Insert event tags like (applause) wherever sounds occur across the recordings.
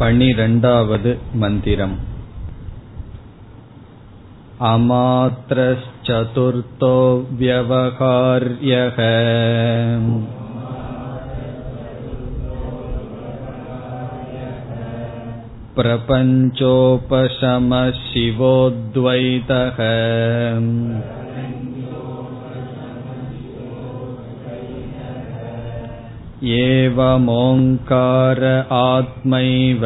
पनिरण्डावद् मन्दिरम् अमात्रश्चतुर्थो व्यवहार्यः प्रपञ्चोपशमः एवमोङ्कार आत्मैव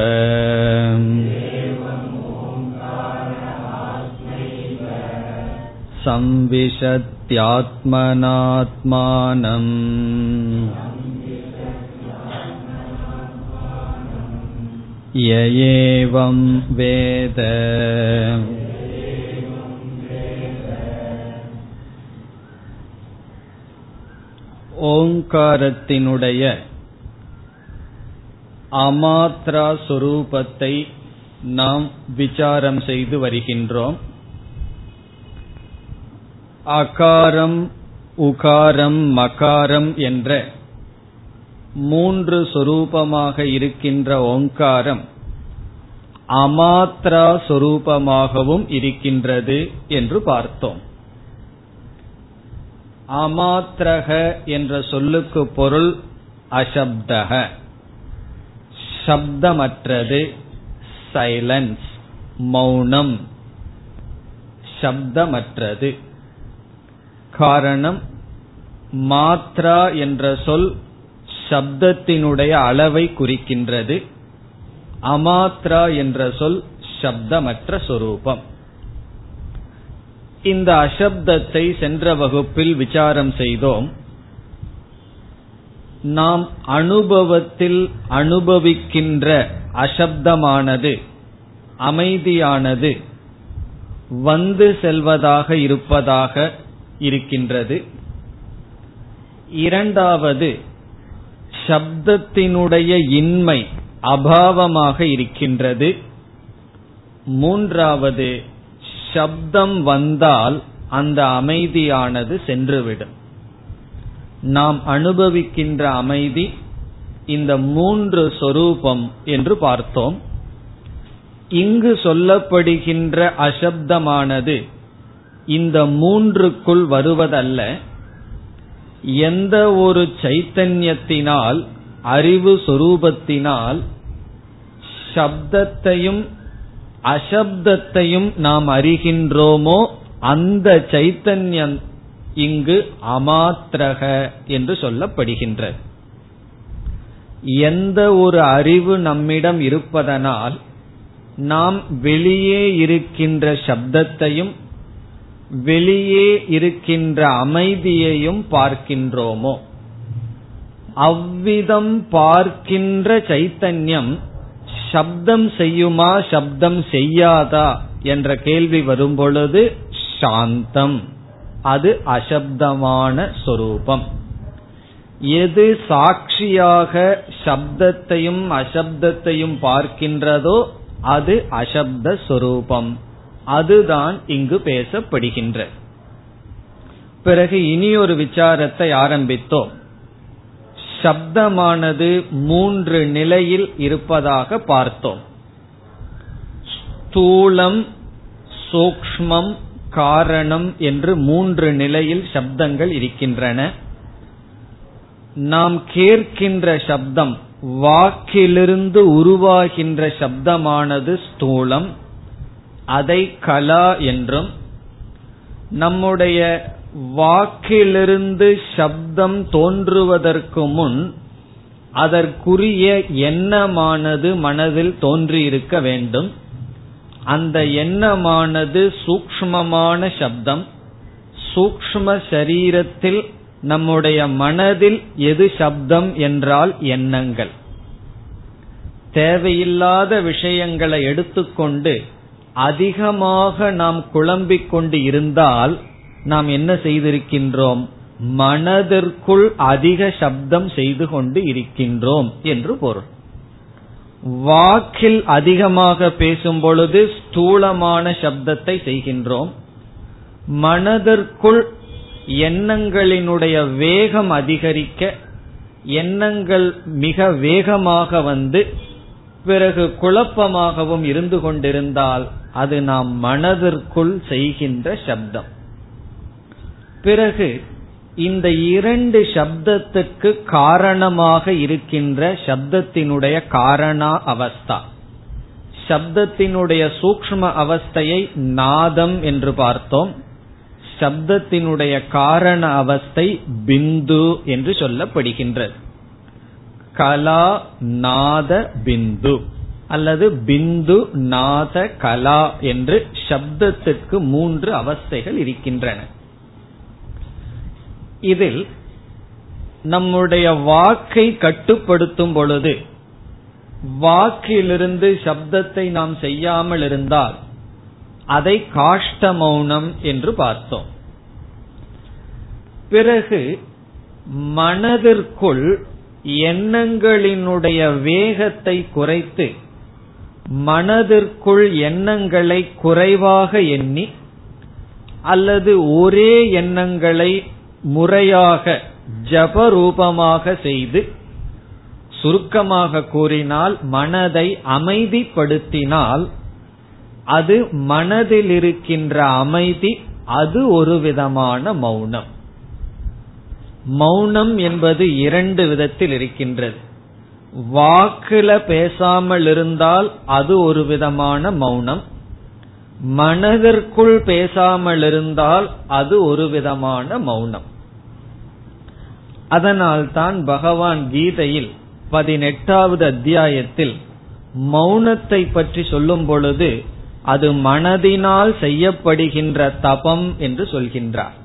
संविशत्यात्मनात्मानम् य एवं वेद ஓங்காரத்தினுடைய அமாத்ரா சொரூபத்தை நாம் விசாரம் செய்து வருகின்றோம். அகாரம் உகாரம் மகாரம் என்ற மூன்று சொரூபமாக இருக்கின்ற ஓங்காரம் அமாத்ரா சொரூபமாகவும் இருக்கின்றது என்று பார்த்தோம். அமாத்திரக என்ற சொல்லுக்கு பொருள் அசப்தக. சப்தமற்றது சைலன்ஸ் மௌனம். சப்தமற்றது. காரணம் மாத்ரா என்ற சொல் சப்தத்தினுடைய அளவை குறிக்கின்றது. அமாத்ரா என்ற சொல் சப்தமற்ற சொரூபம். இந்த அசப்தத்தை சென்ற வகுப்பில் விசாரம் செய்தோம். நாம் அனுபவத்தில் அனுபவிக்கின்ற அசப்தமானது அமைதியானது வந்து செல்வதாக இருப்பதாக இருக்கின்றது. இரண்டாவது சப்தத்தினுடைய இன்மை அபாவமாக இருக்கின்றது. மூன்றாவது சப்தம் வந்தால் அந்த அமைதியானது சென்றுவிடும். நாம் அனுபவிக்கின்ற அமைதி இந்த மூன்று சொரூபம் என்று பார்த்தோம். இங்கு சொல்லப்படுகின்ற அசப்தமானது இந்த மூன்றுக்குள் வருவதல்ல. எந்த ஒரு சைத்தன்யத்தினால் அறிவு சொரூபத்தினால் சப்தத்தையும் அசப்தத்தையும் நாம் அறிகின்றோமோ அந்த சைத்தன்யம் இங்கு அமாத்திரக என்று சொல்லப்படுகின்றது எந்த ஒரு அறிவு நம்மிடம் இருப்பதனால் நாம் வெளியே இருக்கின்ற சப்தத்தையும் வெளியே இருக்கின்ற அமைதியையும் பார்க்கின்றோமோ. அவ்விதம் பார்க்கின்ற சைத்தன்யம் சப்தம் செய்யுமா சப்தம் செய்யாதா என்ற கேள்வி வரும்பொழுது சாந்தம். அது அசப்தமான சொரூபம். எது சாட்சியாக சப்தத்தையும் அசப்தத்தையும் பார்க்கின்றதோ அது அசப்த சொரூபம். அதுதான் இங்கு பேசப்படுகின்ற. பிறகு இனி ஒரு விசாரத்தை ஆரம்பித்தோம். சப்தமானது மூன்று நிலையில் இருப்பதாக பார்த்தோம். ஸ்தூலம் சூக்மம் காரணம் என்று மூன்று நிலையில் சப்தங்கள் இருக்கின்றன. நாம் கேட்கின்ற சப்தம் வாக்கிலிருந்து உருவாகின்ற சப்தமானது ஸ்தூலம் அதை கலா என்றும் நம்முடைய வாக்கிலிருந்து சப்தம் தோன்றுவதற்கு முன் அதற்குரிய எண்ணமானது மனதில் தோன்றியிருக்க வேண்டும். அந்த எண்ணமானது சூக்மமான சப்தம். சூக்ம சரீரத்தில் நம்முடைய மனதில் எது சப்தம் என்றால் எண்ணங்கள். தேவையில்லாத விஷயங்களை எடுத்துக்கொண்டு அதிகமாக நாம் குழம்பிக் கொண்டு இருந்தால் நாம் என்ன செய்திருக்கின்றோம்? மனதிற்குள் அதிக சப்தம் செய்து கொண்டு இருக்கின்றோம் என்று பொருள். வாக்கில் அதிகமாக பேசும் பொழுது ஸ்தூலமான சப்தத்தை செய்கின்றோம். மனதிற்குள் எண்ணங்களினுடைய வேகம் அதிகரிக்க எண்ணங்கள் மிக வேகமாக வந்து பிறகு குழப்பமாகவும் இருந்து கொண்டிருந்தால் அது நாம் மனதிற்குள் செய்கின்ற சப்தம். பிறகு இந்த இரண்டு சப்தத்துக்கு காரணமாக இருக்கின்ற சப்தத்தினுடைய காரணா அவஸ்தா. சப்தத்தினுடைய சூக்ம அவஸ்தையை நாதம் என்று பார்த்தோம். சப்தத்தினுடைய காரண அவஸ்தை பிந்து என்று சொல்லப்படுகின்றது. கலா நாத பிந்து அல்லது பிந்து நாத கலா என்று சப்தத்துக்கு மூன்று அவஸ்தைகள் இருக்கின்றன. இதில் நம்முடைய வாக்கை கட்டுப்படுத்தும் பொழுது வாக்கிலிருந்து சப்தத்தை நாம் செய்யாமல் இருந்தால் அதை காஷ்ட மௌனம் என்று பார்த்தோம். பிறகு மனதிற்குள் எண்ணங்களினுடைய வேகத்தை குறைத்து மனதிற்குள் எண்ணங்களை குறைவாக எண்ணி அல்லது ஒரே எண்ணங்களை முறையாக ஜபரூபமாக செய்து சுருக்கமாக கூறினால் மனதை அமைதிப்படுத்தினால் அது மனதில் இருக்கின்ற அமைதி அது ஒரு விதமான மௌனம். மௌனம் என்பது இரண்டு விதத்தில் இருக்கின்றது. வாக்குல பேசாமல் இருந்தால் அது ஒரு விதமான மௌனம். மனதிற்குள் பேசாமல் இருந்தால் அது ஒரு விதமான மௌனம். அதனால்தான் பகவான் கீதையில் பதினெட்டாவது அத்தியாயத்தில் மௌனத்தை பற்றி சொல்லும் பொழுது அது மனதினால் செய்யப்படுகின்ற தபம் என்று சொல்கின்றார்.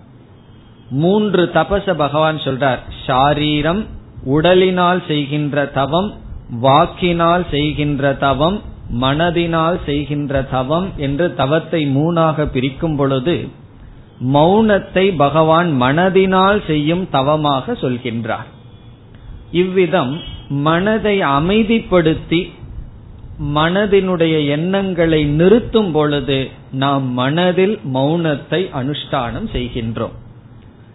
மூன்று தபச பகவான் சொல்றார் ஷாரீரம் உடலினால் செய்கின்ற தவம் வாக்கினால் செய்கின்ற தவம் மனதினால் செய்கின்ற தவம் என்று தவத்தை மூணாக பிரிக்கும் பொழுது மௌனத்தை பகவான் மனதினால் செய்யும் தவமாக சொல்கின்றார். இவ்விதம் மனதை அமைதிப்படுத்தி மனதினுடைய எண்ணங்களை நிறுத்தும் பொழுது நாம் மனதில் மௌனத்தை அனுஷ்டானம் செய்கின்றோம்.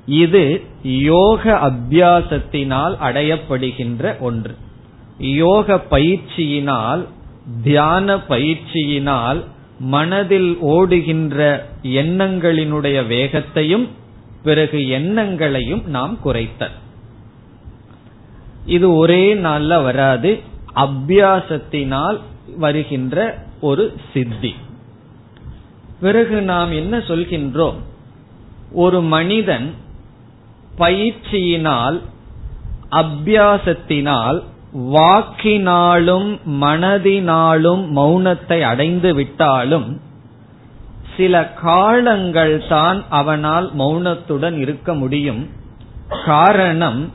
இது யோக அபியாசத்தினால் அடையப்படுகின்ற ஒன்று. யோக பயிற்சியினால் தியான பயிற்சியினால் மனதில் ஓடுகின்ற எண்ணங்களினுடைய வேகத்தையும் பிறகு எண்ணங்களையும் நாம் குறைத்த இது ஒரே நாள்ல வராது அபியாசத்தினால் வருகின்ற ஒரு சித்தி. பிறகு நாம் என்ன சொல்கின்றோம்? ஒரு மனிதன் பயிற்சியினால் அபியாசத்தினால் வாக்கினாலும் மனதினாலும் மௌனத்தை அடைந்து விட்டாலும் சில காலங்கள் தான் அவனால் மௌனத்துடன் இருக்க முடியும். காரணம்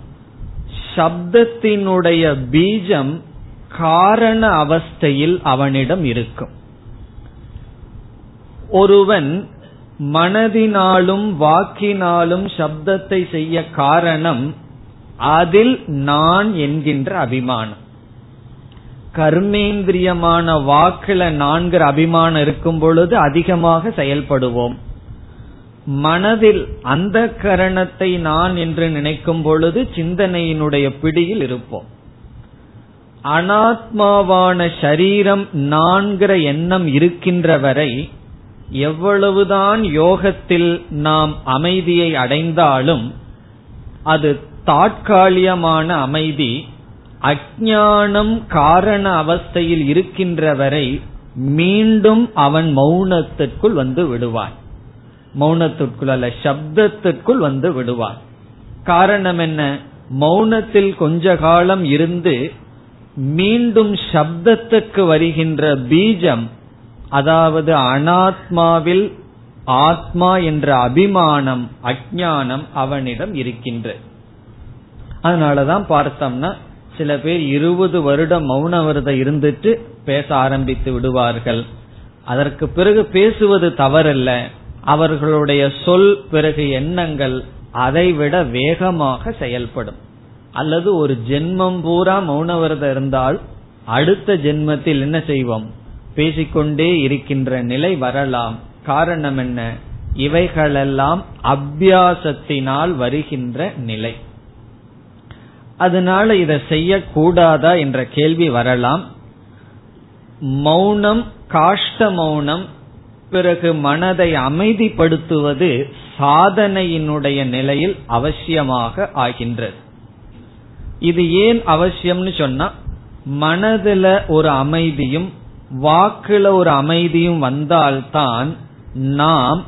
சப்தத்தினுடைய பீஜம் காரண அவஸ்தையில் அவனிடம் இருக்கும். ஒருவன் மனதினாலும் வாக்கினாலும் சப்தத்தை செய்ய காரணம் அதில் நான் என்கின்ற அபிமானம். கர்மேந்திரியமான வாக்குல நான்கிற அபிமானம் இருக்கும் பொழுது அதிகமாக செயல்படுவோம். மனதில் அந்த கரணத்தை நான் என்று நினைக்கும் பொழுது சிந்தனையினுடைய பிடியில் இருப்போம். அனாத்மாவான சரீரம் நான்கிற எண்ணம் இருக்கின்ற வரை எவ்வளவுதான் யோகத்தில் நாம் அமைதியை அடைந்தாலும் அது தாட்காலிகமான அமைதி அஜானம் காரண அவஸ்தையில் இருக்கின்ற வரை மீண்டும் அவன் மௌனத்திற்குள் வந்து விடுவான். மௌனத்திற்குள் அல்ல சப்தத்திற்குள் வந்து விடுவான். காரணம் என்ன? மௌனத்தில் கொஞ்ச காலம் இருந்து மீண்டும் சப்தத்துக்கு வருகின்ற பீஜம் அதாவது அனாத்மாவில் ஆத்மா என்ற அபிமானம் அஜானம் அவனிடம் இருக்கின்ற அதனாலதான் பார்த்தோம்னா சில பேர் இருபது வருடம் மௌன விரதம் இருந்துட்டு பேச ஆரம்பித்து விடுவார்கள். அதற்கு பிறகு பேசுவது தவறல்ல. அவர்களுடைய சொல் பிறகு எண்ணங்கள் அதைவிட வேகமாக செயல்படும். அல்லது ஒரு ஜென்மம் பூரா மௌன விரதம் இருந்தால் அடுத்த ஜென்மத்தில் என்ன செய்வோம்? பேசிக்கொண்டே இருக்கின்ற நிலை வரலாம். காரணம் என்ன? இவைகளெல்லாம் அபியாசத்தினால் வருகின்ற நிலை. அதனால இதை செய்யக்கூடாதா என்ற கேள்வி வரலாம். மௌனம் காஷ்ட மௌனம் பிறகு மனதை அமைதிப்படுத்துவது சாதனையினுடைய நிலையில் அவசியமாக ஆகின்றது. இது ஏன் அவசியம்னு சொன்னா மனதுல ஒரு அமைதியும் வாக்குல ஒரு அமைதியும் வந்தால்தான் நாம்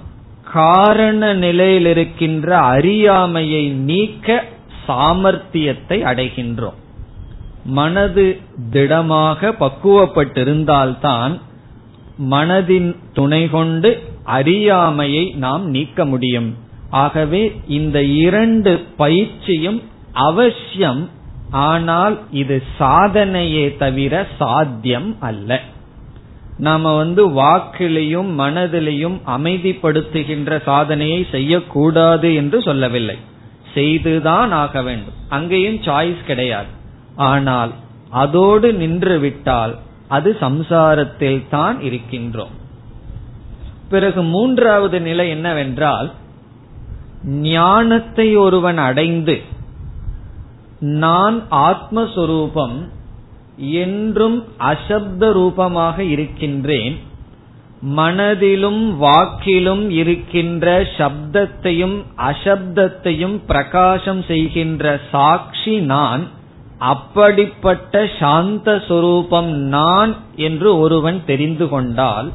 காரண நிலையில் இருக்கின்ற அறியாமையை நீக்க சாமர்த்தியத்தை அடைகின்றோம். மனது திடமாக பக்குவப்பட்டிருந்தால்தான் மனதின் துணை கொண்டு அறியாமையை நாம் நீக்க முடியும். ஆகவே இந்த இரண்டு பயிற்சியும் அவசியம் ஆனால் இது சாதனையே தவிர சாத்தியம் அல்ல. நாம வந்து வாக்கிலையும் மனதிலையும் அமைதிப்படுத்துகின்ற சாதனையை செய்யக்கூடாது என்று சொல்லவில்லை. செய்துதான் ஆக வேண்டும். அங்கேயும் சாய்ஸ் கிடையாது. ஆனால் அதோடு நின்று விட்டால் அது சம்சாரத்தில் தான் இருக்கின்றோம். பிறகு மூன்றாவது நிலை என்னவென்றால் ஞானத்தை ஒருவன் அடைந்து நான் ஆத்மஸ்வரூபம் என்றும் அசப்த ரூபமாக இருக்கின்றேன். மனதிலும் வாக்கிலும் இருக்கின்ற சப்தத்தையும் அசப்தத்தையும் பிரகாசம் செய்கின்ற சாட்சி நான் அப்படிப்பட்ட சாந்த சொரூபம் நான் என்று ஒருவன் தெரிந்து கொண்டால்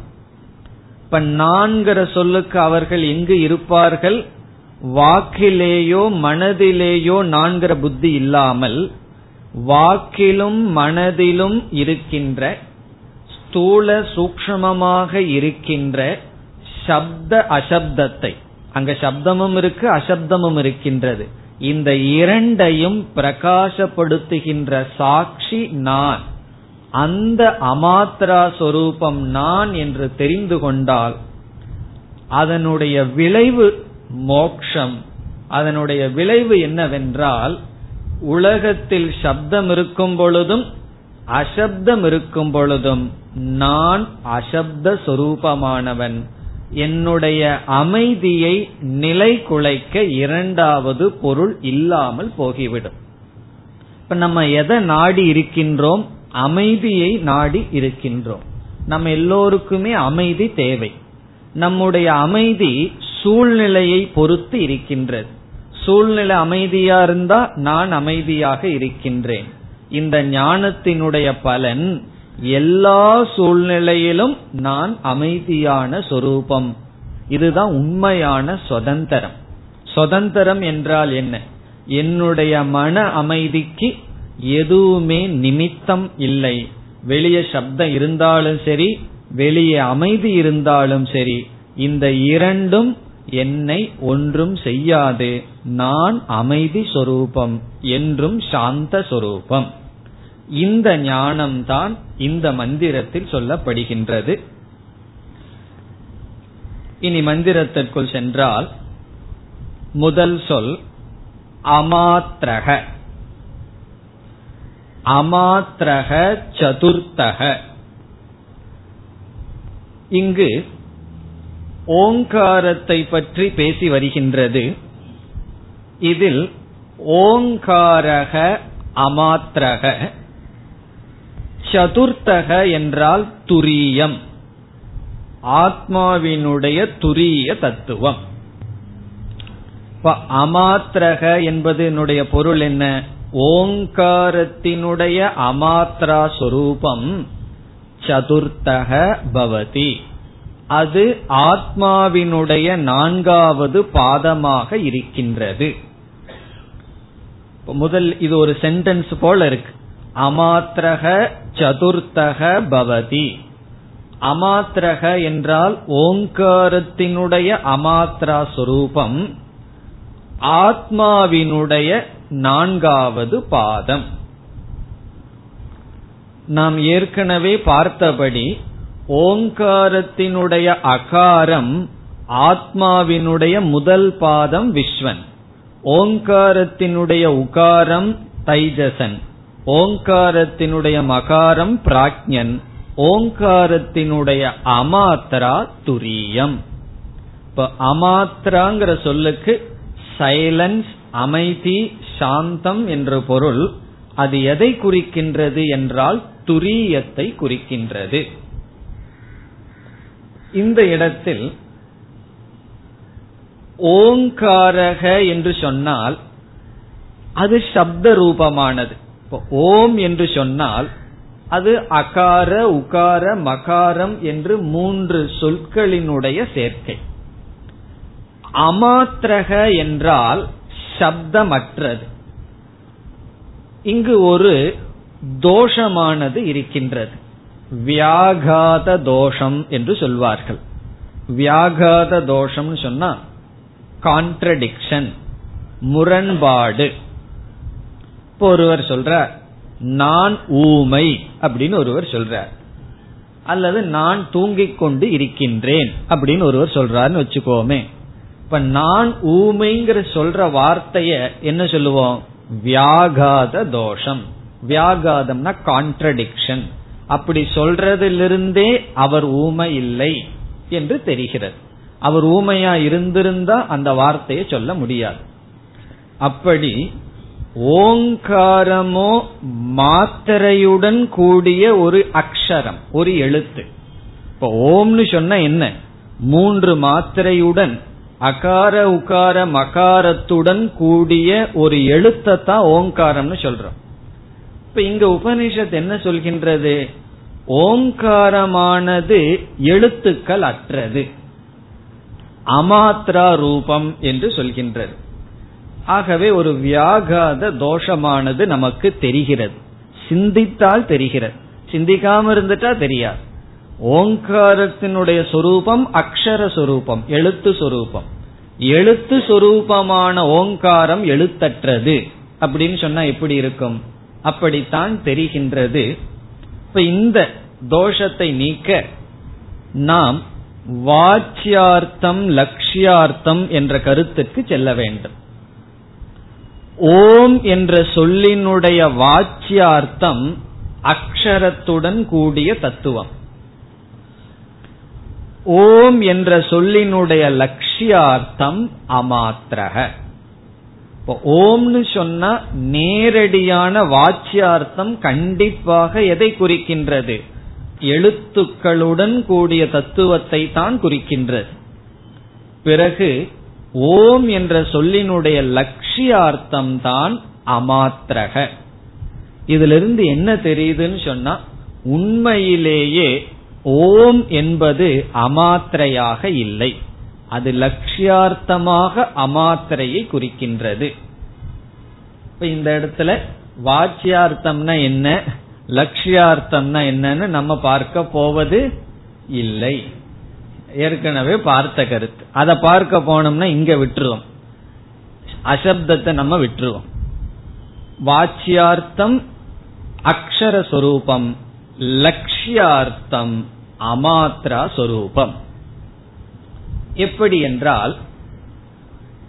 இப்ப நான்கிற சொல்லுக்கு அவர்கள் எங்கு இருப்பார்கள்? வாக்கிலேயோ மனதிலேயோ நான்கிற புத்தி இல்லாமல் வாக்கிலும் மனதிலும் இருக்கின்ற ஸ்தூல சூக்மமாக இருக்கின்ற சப்த அசப்தத்தை. அங்க சப்தமும் இருக்கு அசப்தமும் இருக்கின்றது. இந்த இரண்டையும் பிரகாசப்படுத்துகின்ற சாட்சி நான். அந்த அமாத்ரா சொரூபம் நான் என்று தெரிந்து கொண்டால் அதனுடைய விளைவு மோக்ஷம். அதனுடைய விளைவு என்னவென்றால் உலகத்தில் சப்தம் இருக்கும் பொழுதும் அசப்தம் இருக்கும் பொழுதும் நான் அசப்த சொரூபமானவன். என்னுடைய அமைதியை நிலை குலைக்க இரண்டாவது பொருள் இல்லாமல் போகிவிடும். இப்ப நம்ம எதை நாடி இருக்கின்றோம்? அமைதியை நாடி இருக்கின்றோம். நம்ம எல்லோருக்குமே அமைதி தேவை. நம்முடைய அமைதி சூழ்நிலையை பொறுத்து இருக்கின்றது. சூழ்நிலை அமைதியா இருந்தா நான் அமைதியாக இருக்கின்றேன். இந்த ஞானத்தினுடைய பலன் எல்லா சூழ்நிலையிலும் நான் அமைதியான சொரூபம். இதுதான் உண்மையான சுதந்திரம். சுதந்திரம் என்றால் என்ன? என்னுடைய மன அமைதிக்கு எதுவுமே நிமித்தம் இல்லை. வெளியே சப்தம் இருந்தாலும் சரி வெளியே அமைதி இருந்தாலும் சரி இந்த இரண்டும் என்னை ஒன்றும் செய்யாது. நான் அமைதி சொரூபம் என்றும் சாந்த சொரூபம். இந்த ஞானம்தான் இந்த மந்திரத்தில் சொல்லப்படுகின்றது. இனி மந்திரத்திற்குள் சென்றால் முதல் சொல் அமாத்ரக. அமாத்ரக சதுர்த்தக. இங்கு ஓங்காரத்தை பற்றி பேசி வருகின்றது. இதில் ஓங்காரக அமாத்ரக. சதுர்த்தக என்றால் துரியம். ஆத்மாவினுடைய துரிய தத்துவம். அமாத்திரக என்பதனுடைய பொருள் என்ன? ஓங்காரத்தினுடைய அமாத்ரா சொரூபம் சதுர்த்தக பவதி. அது ஆத்மாவினுடைய நான்காவது பாதமாக இருக்கின்றது. முதல் இது ஒரு சென்டென்ஸ் போல இருக்கு. அமாத்திரக சதுர்த்தக பவதி. அமாத்திரக என்றால் ஓங்காரத்தினுடைய அமாத்ரா சுரூபம் ஆத்மாவினுடைய நான்காவது பாதம். நாம் ஏற்கனவே பார்த்தபடி ஓங்காரத்தினுடைய அகாரம் ஆத்மாவினுடைய முதல் பாதம் விஸ்வன் ஓங்காரத்தினுடைய உகாரம் தைஜசன். ஓங்காரத்தினுடைய மகாரம் பிராக்ஞன் ஓங்காரத்தினுடைய அமாத்ரா துரியம். இப்ப அமாத்ராங்கிற சொல்லுக்கு சைலன்ஸ் அமைதி சாந்தம் என்ற பொருள் அது எதை குறிக்கின்றது என்றால் துரியத்தை குறிக்கின்றது. இந்த இடத்தில் ஓங்காரக என்று சொன்னால் அது சப்த ரூபமானது. ஓம் என்று சொன்னால் அது அகார உகார மகாரம் என்று மூன்று சொற்களினுடைய சேர்க்கை. அமாத்திரக என்றால் சப்தமற்றது. இங்கு ஒரு தோஷமானது இருக்கின்றது. வியாகாத தோஷம் என்று சொல்வார்கள். வியாகாத தோஷம் சொன்னா கான்ட்ரடிக்ஷன் முரண்பாடு. இப்போ ஒருவர் சொல்றார் நான் ஊமை அப்படின்னு ஒருவர் சொல்றார். அல்லது நான் தூங்கிக் கொண்டு இருக்கின்றேன் அப்படின்னு ஒருவர் சொல்றாருன்னு வச்சுக்கோமே. இப்ப நான் ஊமைங்கிற சொல்ற வார்த்தைய என்ன சொல்லுவோம்? வியாகாத தோஷம். வியாகாதம்னா கான்ட்ரடிக்ஷன் அப்படி சொல்றதிலிருந்தே அவர் ஊமை இல்லை என்று தெரிகிறது. அவர் ஊமையா இருந்திருந்தா அந்த வார்த்தையை சொல்ல முடியாது. அப்படி ஓங்காரமோ மாத்திரையுடன் கூடிய ஒரு அக்ஷரம் ஒரு எழுத்து. இப்ப ஓம்னு சொன்ன என்ன? மூன்று மாத்திரையுடன் அகார உகார மகாரத்துடன் கூடிய ஒரு எழுத்தை தான் ஓங்காரம்னு சொல்றோம். இப்ப இங்க உபனிஷத் என்ன சொல்கின்றது? ஓங்காரமானது எழுத்துக்கள் அற்றது. அமாத்ரா ரூபம் என்று சொல்கின்றது. ஆகவே ஒரு வியாகாத தோஷமானது நமக்கு தெரிகிறது. சிந்தித்தால் தெரிகிறது. சிந்திக்காம இருந்துட்டா தெரியாது. ஓங்காரத்தினுடைய சொரூபம் அக்ஷர சொரூபம் எழுத்து சொரூபம். எழுத்து சொரூபமான ஓங்காரம் எழுத்தற்றது. அப்படின்னு சொன்னா எப்படி இருக்கும்? அப்படித்தான் தெரிகின்றது. இப்ப இந்த தோஷத்தை நீக்க நாம் வாச்சியார்த்தம் லட்சியார்த்தம் என்ற கருத்துக்கு செல்ல வேண்டும். ஓம் என்ற சொல்லினுடைய வாச்சியார்த்தம் அக்ஷரத்துடன் கூடிய தத்துவம். ஓம் என்ற சொல்லினுடைய லட்சியார்த்தம் அமாத்திரக. ஓம்னு சொன்னா நேரடியான வாச்சியார்த்தம் கண்டிப்பாக எதை குறிக்கின்றது? எழுத்துக்களுடன் கூடிய தத்துவத்தை தான் குறிக்கின்றது. பிறகு ஓம் என்ற சொல்லினுடைய லட்சியார்த்தம் தான் அமாத்திரக. இதிலிருந்து என்ன தெரியுதுன்னு சொன்னா உண்மையிலேயே ஓம் என்பது அமாத்திரையாக இல்லை. அது லட்சியார்த்தமாக அமாத்திரையை குறிக்கின்றது. இப்ப இந்த இடத்துல வாச்சியார்த்தம்னா என்ன லட்சியார்த்தம்னா என்னன்னு நம்ம பார்க்க போவது இல்லை. ஏற்கனவே பார்த்த கருத்து. அதை பார்க்க போனோம்னா இங்க விட்டுருவோம். அசப்தத்தை நம்ம விட்டுருவோம். வாச்சியார்த்தம் அக்ஷர சொரூபம் லட்சியார்த்தம் அமாத்ரா சொரூபம். எப்படி என்றால்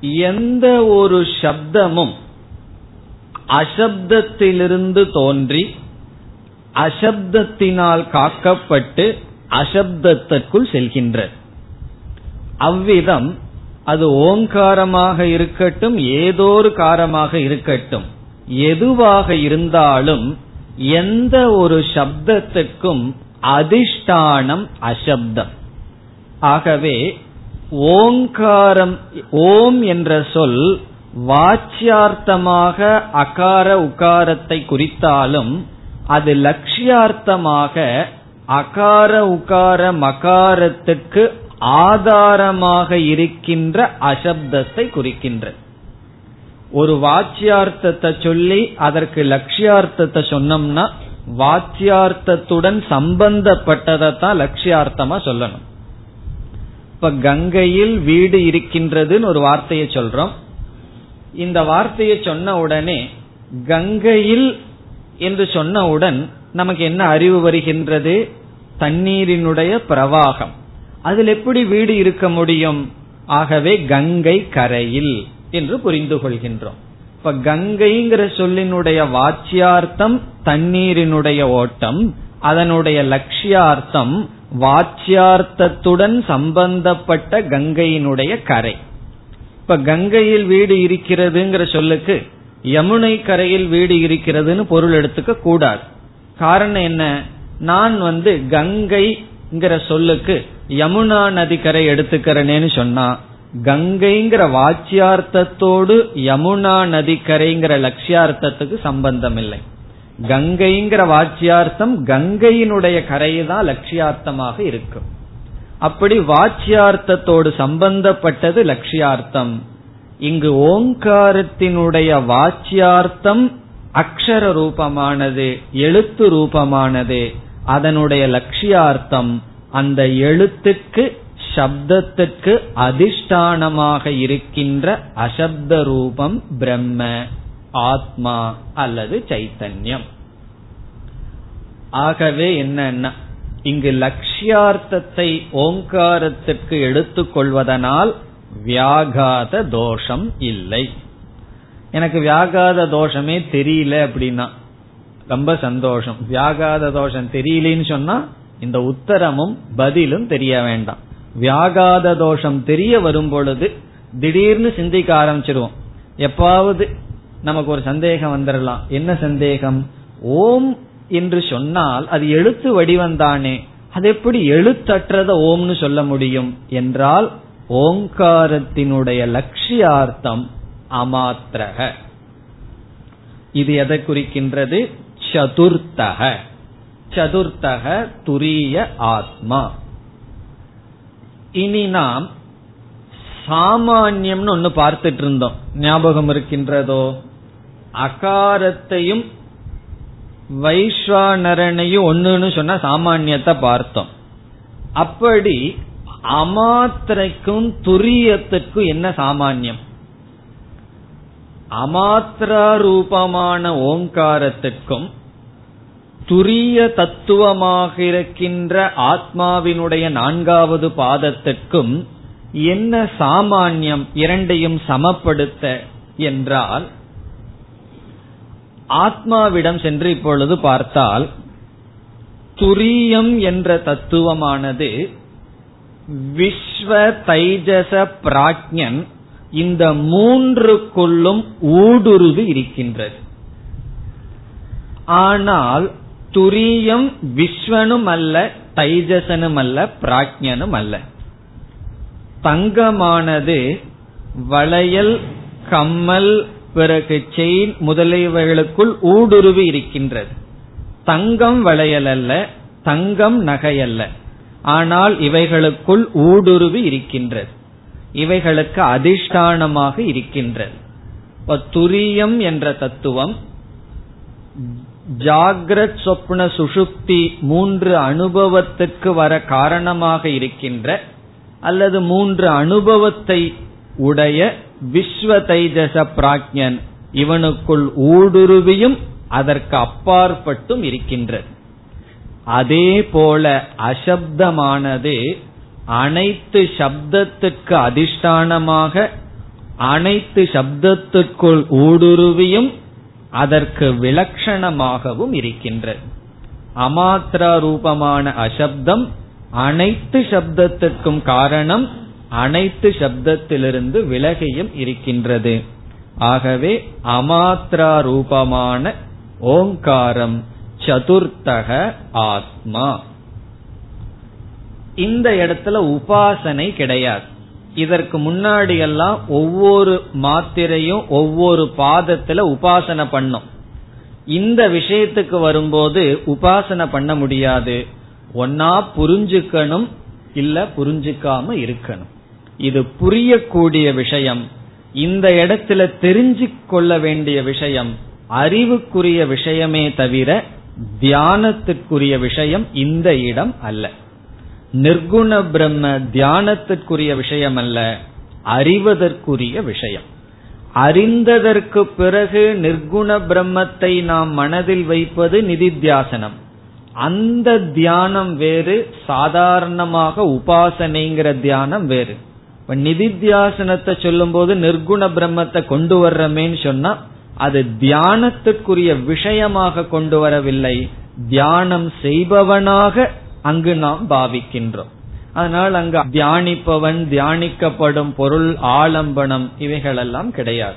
எந்த ஒரு சப்தமும் அசப்தத்திலிருந்து தோன்றி அசப்தத்தினால் காக்கப்பட்டு அசப்தத்திற்குள் செல்கின்றது. அவ்விதம் அது ஓங்காரமாக இருக்கட்டும் ஏதோ ஒரு காரமாக இருக்கட்டும். எதுவாக இருந்தாலும் எந்த ஒரு சப்தத்துக்கும் அதிஷ்டானம் அசப்தம். ஆகவே ஓங்காரம் ஓம் என்ற சொல் வாச்சியார்த்தமாக அகார உகாரத்தை குறித்தாலும் அது லட்சியார்த்தமாக அகார உகார மகாரத்துக்கு ஆதாரமாக இருக்கின்ற அசப்தத்தை குறிக்கின்ற ஒரு வாச்சியார்த்தத்தை சொல்லி அதற்கு லட்சியார்த்தத்தை சொன்னோம்னா வாச்சியார்த்தத்துடன் சம்பந்தப்பட்டதை தான் லட்சியார்த்தமா சொல்லணும். இப்ப கங்கையில் வீடு இருக்கின்றதுன்னு ஒரு வார்த்தையை சொல்றோம். இந்த வார்த்தையை சொன்ன உடனே கங்கையில் என்று சொன்னவுடன் நமக்கு என்ன அறிவு வருகின்றது? தண்ணீரினுடைய பிரவாகம். அதில் எப்படி வீடு இருக்க முடியும்? ஆகவே கங்கை கரையில் என்று புரிந்து கொள்கின்றோம். இப்ப கங்கைங்கிற சொல்லினுடைய வாச்சியார்த்தம் தண்ணீரினுடைய ஓட்டம் அதனுடைய லட்சியார்த்தம் வாச்சியார்த்தத்துடன் சம்பந்தப்பட்ட கங்கையினுடைய கரை. இப்ப கங்கையில் வீடு இருக்கிறதுங்கிற சொல்லுக்கு யமுனை கரையில் வீடு இருக்கிறதுன்னு பொருள் எடுத்துக்க கூடாது. காரணம் என்ன? நான் வந்து கங்கைங்கிற சொல்லுக்கு யமுனா நதிக்கரை எடுத்துக்கிறேன்னு சொன்னா கங்கைங்கிற வாச்சியார்த்தத்தோடு யமுனா நதிக்கரைங்கிற லட்சியார்த்தத்துக்கு சம்பந்தம் இல்லை கங்கைங்கிற வாச்சியார்த்தம் கங்கையினுடைய கரையை தான் லட்சியார்த்தமாக இருக்கும். அப்படி வாச்சியார்த்தத்தோடு சம்பந்தப்பட்டது லட்சியார்த்தம். இங்கு ஓங்காரத்தினுடைய வாச்சியார்த்தம் அக்ஷர ரூபமானது எழுத்து ரூபமானது அதனுடைய லட்சியார்த்தம் அந்த எழுத்துக்கு சப்தத்துக்கு அதிஷ்டானமாக இருக்கின்ற அசப்த ரூபம் பிரம்ம ஆத்மா அல்லது சைத்தன்யம். ஆகவே என்னன்னா இங்கு லட்சியார்த்தத்தை ஓங்காரத்திற்கு எடுத்துக்கொள்வதனால் வியாகாத தோஷம் இல்லை. எனக்கு வியாகாத தோஷமே தெரியல அப்படின்னா ரொம்ப சந்தோஷம். வியாகாத தோஷம் தெரியலன்னு சொன்னா இந்த உத்தரமும் பதிலும் தெரிய வேண்டாம். வியாகாத தோஷம் தெரிய வரும் பொழுது திடீர்னு சிந்திக்க ஆரம்பிச்சிருவோம். எப்பாவது நமக்கு ஒரு சந்தேகம் வந்துடலாம் என்ன சந்தேகம்? ஓம் என்று சொன்னால் அது எழுத்து வடிவந்தானே அது எப்படி எழுத்தற்றத ஓம்னு சொல்ல முடியும்? என்றால் ஓங்காரத்தினுடைய லட்சியார்த்தம் அமாத்திரக. இது எதை குறிக்கின்றது? சதுர்த்தக. சதுர்த்தக துரிய ஆத்மா. இனி நாம் சாமான்யம்னு ஒன்னு பார்த்துட்டு இருந்தோம் ஞாபகம் இருக்கின்றதோ? அகாரத்தையும் வைஸ்வானரனையும் ஒன்னுன்னு சொன்ன சாமானியத்தை பார்த்தோம். அப்படி அமாத்திரைக்கும் துரியத்துக்கும் என்ன சாமானியம்? அமாத்திரா ரூபமான ஓங்காரத்துக்கும் துரிய தத்துவமாக இருக்கின்ற ஆத்மாவினுடைய நான்காவது பாதத்திற்கும் என்ன சாமானியம் இரண்டையும் சமப்படுத்த என்றால் ஆத்மாவிடம் சென்று இப்பொழுது பார்த்தால் துரியம் என்ற தத்துவமானது விஸ்வ தைஜச பிராஜ்யன் இந்த மூன்றுக்குள்ளும் ஊடுருவி இருக்கின்றது. ஆனால் துரியம் விஸ்வனும் அல்ல தைஜசனும் அல்ல பிராஜ்யனும் அல்ல தங்கமானது வளையல் கம்மல் பிறகு செயின் முதலியவைகளுக்குள் ஊடுருவி இருக்கின்றது. தங்கம் வளையல் அல்ல தங்கம் நகையல்ல. ஆனால் இவைகளுக்குள் ஊடுருவி இருக்கின்றது. இவைகளுக்கு அதிஷ்டானமாக இருக்கின்றது. துரியம் என்ற தத்துவம் ஜாகிரத் சொப்ன சுஷுப்தி மூன்று அனுபவத்துக்கு வர காரணமாக இருக்கின்ற அல்லது மூன்று அனுபவத்தை உடைய விஸ்வ தைஜச பிராஜ்யன் இவனுக்குள் ஊடுருவியும் அதற்கு அப்பாற்பட்டும் இருக்கின்றது. அதே போல அசப்தமானது அனைத்து சப்தத்துக்கு அதிஷ்டானமாக அனைத்து சப்தத்திற்குள் ஊடுருவியும் அதற்கு விலட்சணமாகவும் இருக்கின்றது. அமாத்ரா ரூபமான அசப்தம் அனைத்து சப்தத்திற்கும் காரணம் அனைத்து சப்தத்திலிருந்து விலகியும் இருக்கின்றது. ஆகவே அமாத்ரா ரூபமான ஓங்காரம் சதுர்த்தக ஆத்மா. இந்த இடத்துல உபாசனை கிடையாது. இதற்கு முன்னாடி எல்லாம் ஒவ்வொரு மாத்திரையும் ஒவ்வொரு பாதத்துல உபாசனை பண்ணும். இந்த விஷயத்துக்கு வரும்போது உபாசனை பண்ண முடியாது. ஒன்னா புரிஞ்சுக்கணும் இல்ல புரிஞ்சுக்காம இருக்கணும். இது புரியக்கூடிய விஷயம். இந்த இடத்துல தெரிஞ்சு கொள்ள வேண்டிய விஷயம் அறிவுக்குரிய விஷயமே தவிர தியானத்துக்குரிய விஷயம் இந்த இடம் அல்ல. நிர்குண பிரம்ம தியானத்திற்குரிய விஷயம் அல்ல அறிவதற்குரிய விஷயம். அறிந்ததற்கு பிறகு நிர்குண பிரம்மத்தை நாம் மனதில் வைப்பது நிதித்தியாசனம். அந்த தியானம் வேறு சாதாரணமாக உபாசனைங்கிற தியானம் வேறு. இப்ப நிதித்தியாசனத்தை சொல்லும் போது நிர்குண பிரம்மத்தை கொண்டு வர்றமேன்னு சொன்னா அது தியானத்திற்குரிய விஷயமாக கொண்டு வரவில்லை. தியானம் செய்பவனாக அங்கு நாம் பாவிக்கின்றோம். அதனால் அங்கு தியானிப்பவன் தியானிக்கப்படும் பொருள் ஆலம்பனம் இவைகளெல்லாம் கிடையாது.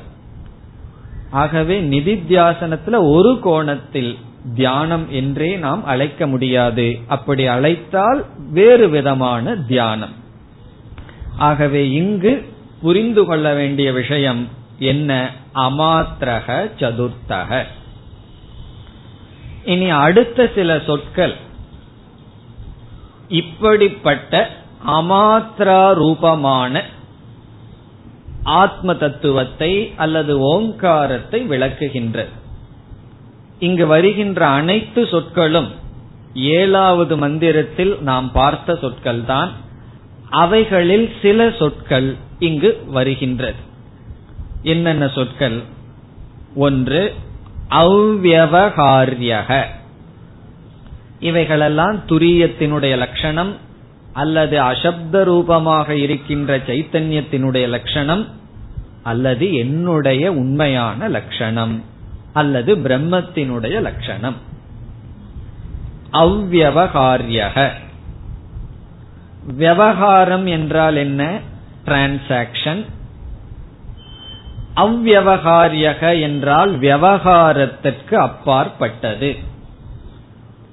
ஆகவே நிதித்தியாசனத்துல ஒரு கோணத்தில் தியானம் என்றே நாம் அழைக்க முடியாது. அப்படி அழைத்தால் வேறு விதமான தியானம். ஆகவே இங்கு புரிந்து கொள்ள வேண்டிய விஷயம் என்ன? அமாத்திரக சதுர்த்தக இனி அடுத்த சில சொற்கள் இப்படிப்பட்ட அமாத்திராரூபமான ஆத்ம தத்துவத்தை அல்லது ஓங்காரத்தை விளக்குகின்றது இங்கு வருகின்ற அனைத்து சொற்களும் ஏழாவது மந்திரத்தில் நாம் பார்த்த சொற்கள் தான் அவைகளில் சில சொற்கள் இங்கு வருகின்றது. என்னென்ன சொற்கள்? ஒன்று அவ்வகாரியக இவைகளெல்லாம் துரியத்தினுடைய லட்சணம் அல்லது அசப்த ரூபமாக இருக்கின்ற சைத்தன்யத்தினுடைய லட்சணம் அல்லது என்னுடைய உண்மையான லட்சணம் அல்லது பிரம்மத்தினுடைய லட்சணம். அவ்வகாரியக விவகாரம் என்றால் என்ன? டிரான்சாக்சன் அவ்வகாரியக என்றால் விவகாரத்திற்கு அப்பாற்பட்டது.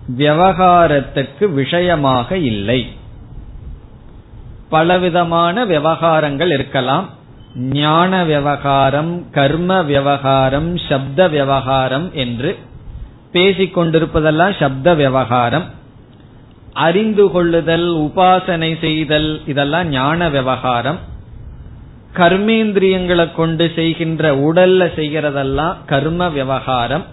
விவகாரத்துக்கு விஷயமாக இல்லை. பலவிதமான விவகாரங்கள் இருக்கலாம். ஞான விவகாரம் கர்ம விவகாரம் சப்த விவகாரம் என்று பேசிக்கொண்டிருப்பதெல்லாம் சப்த விவகாரம். அறிந்து கொள்ளுதல் உபாசனை செய்தல் இதெல்லாம் ஞான விவகாரம். கர்மேந்திரியங்களை கொண்டு செய்கின்ற உடல்ல செய்கிறதெல்லாம் கர்ம விவகாரம்.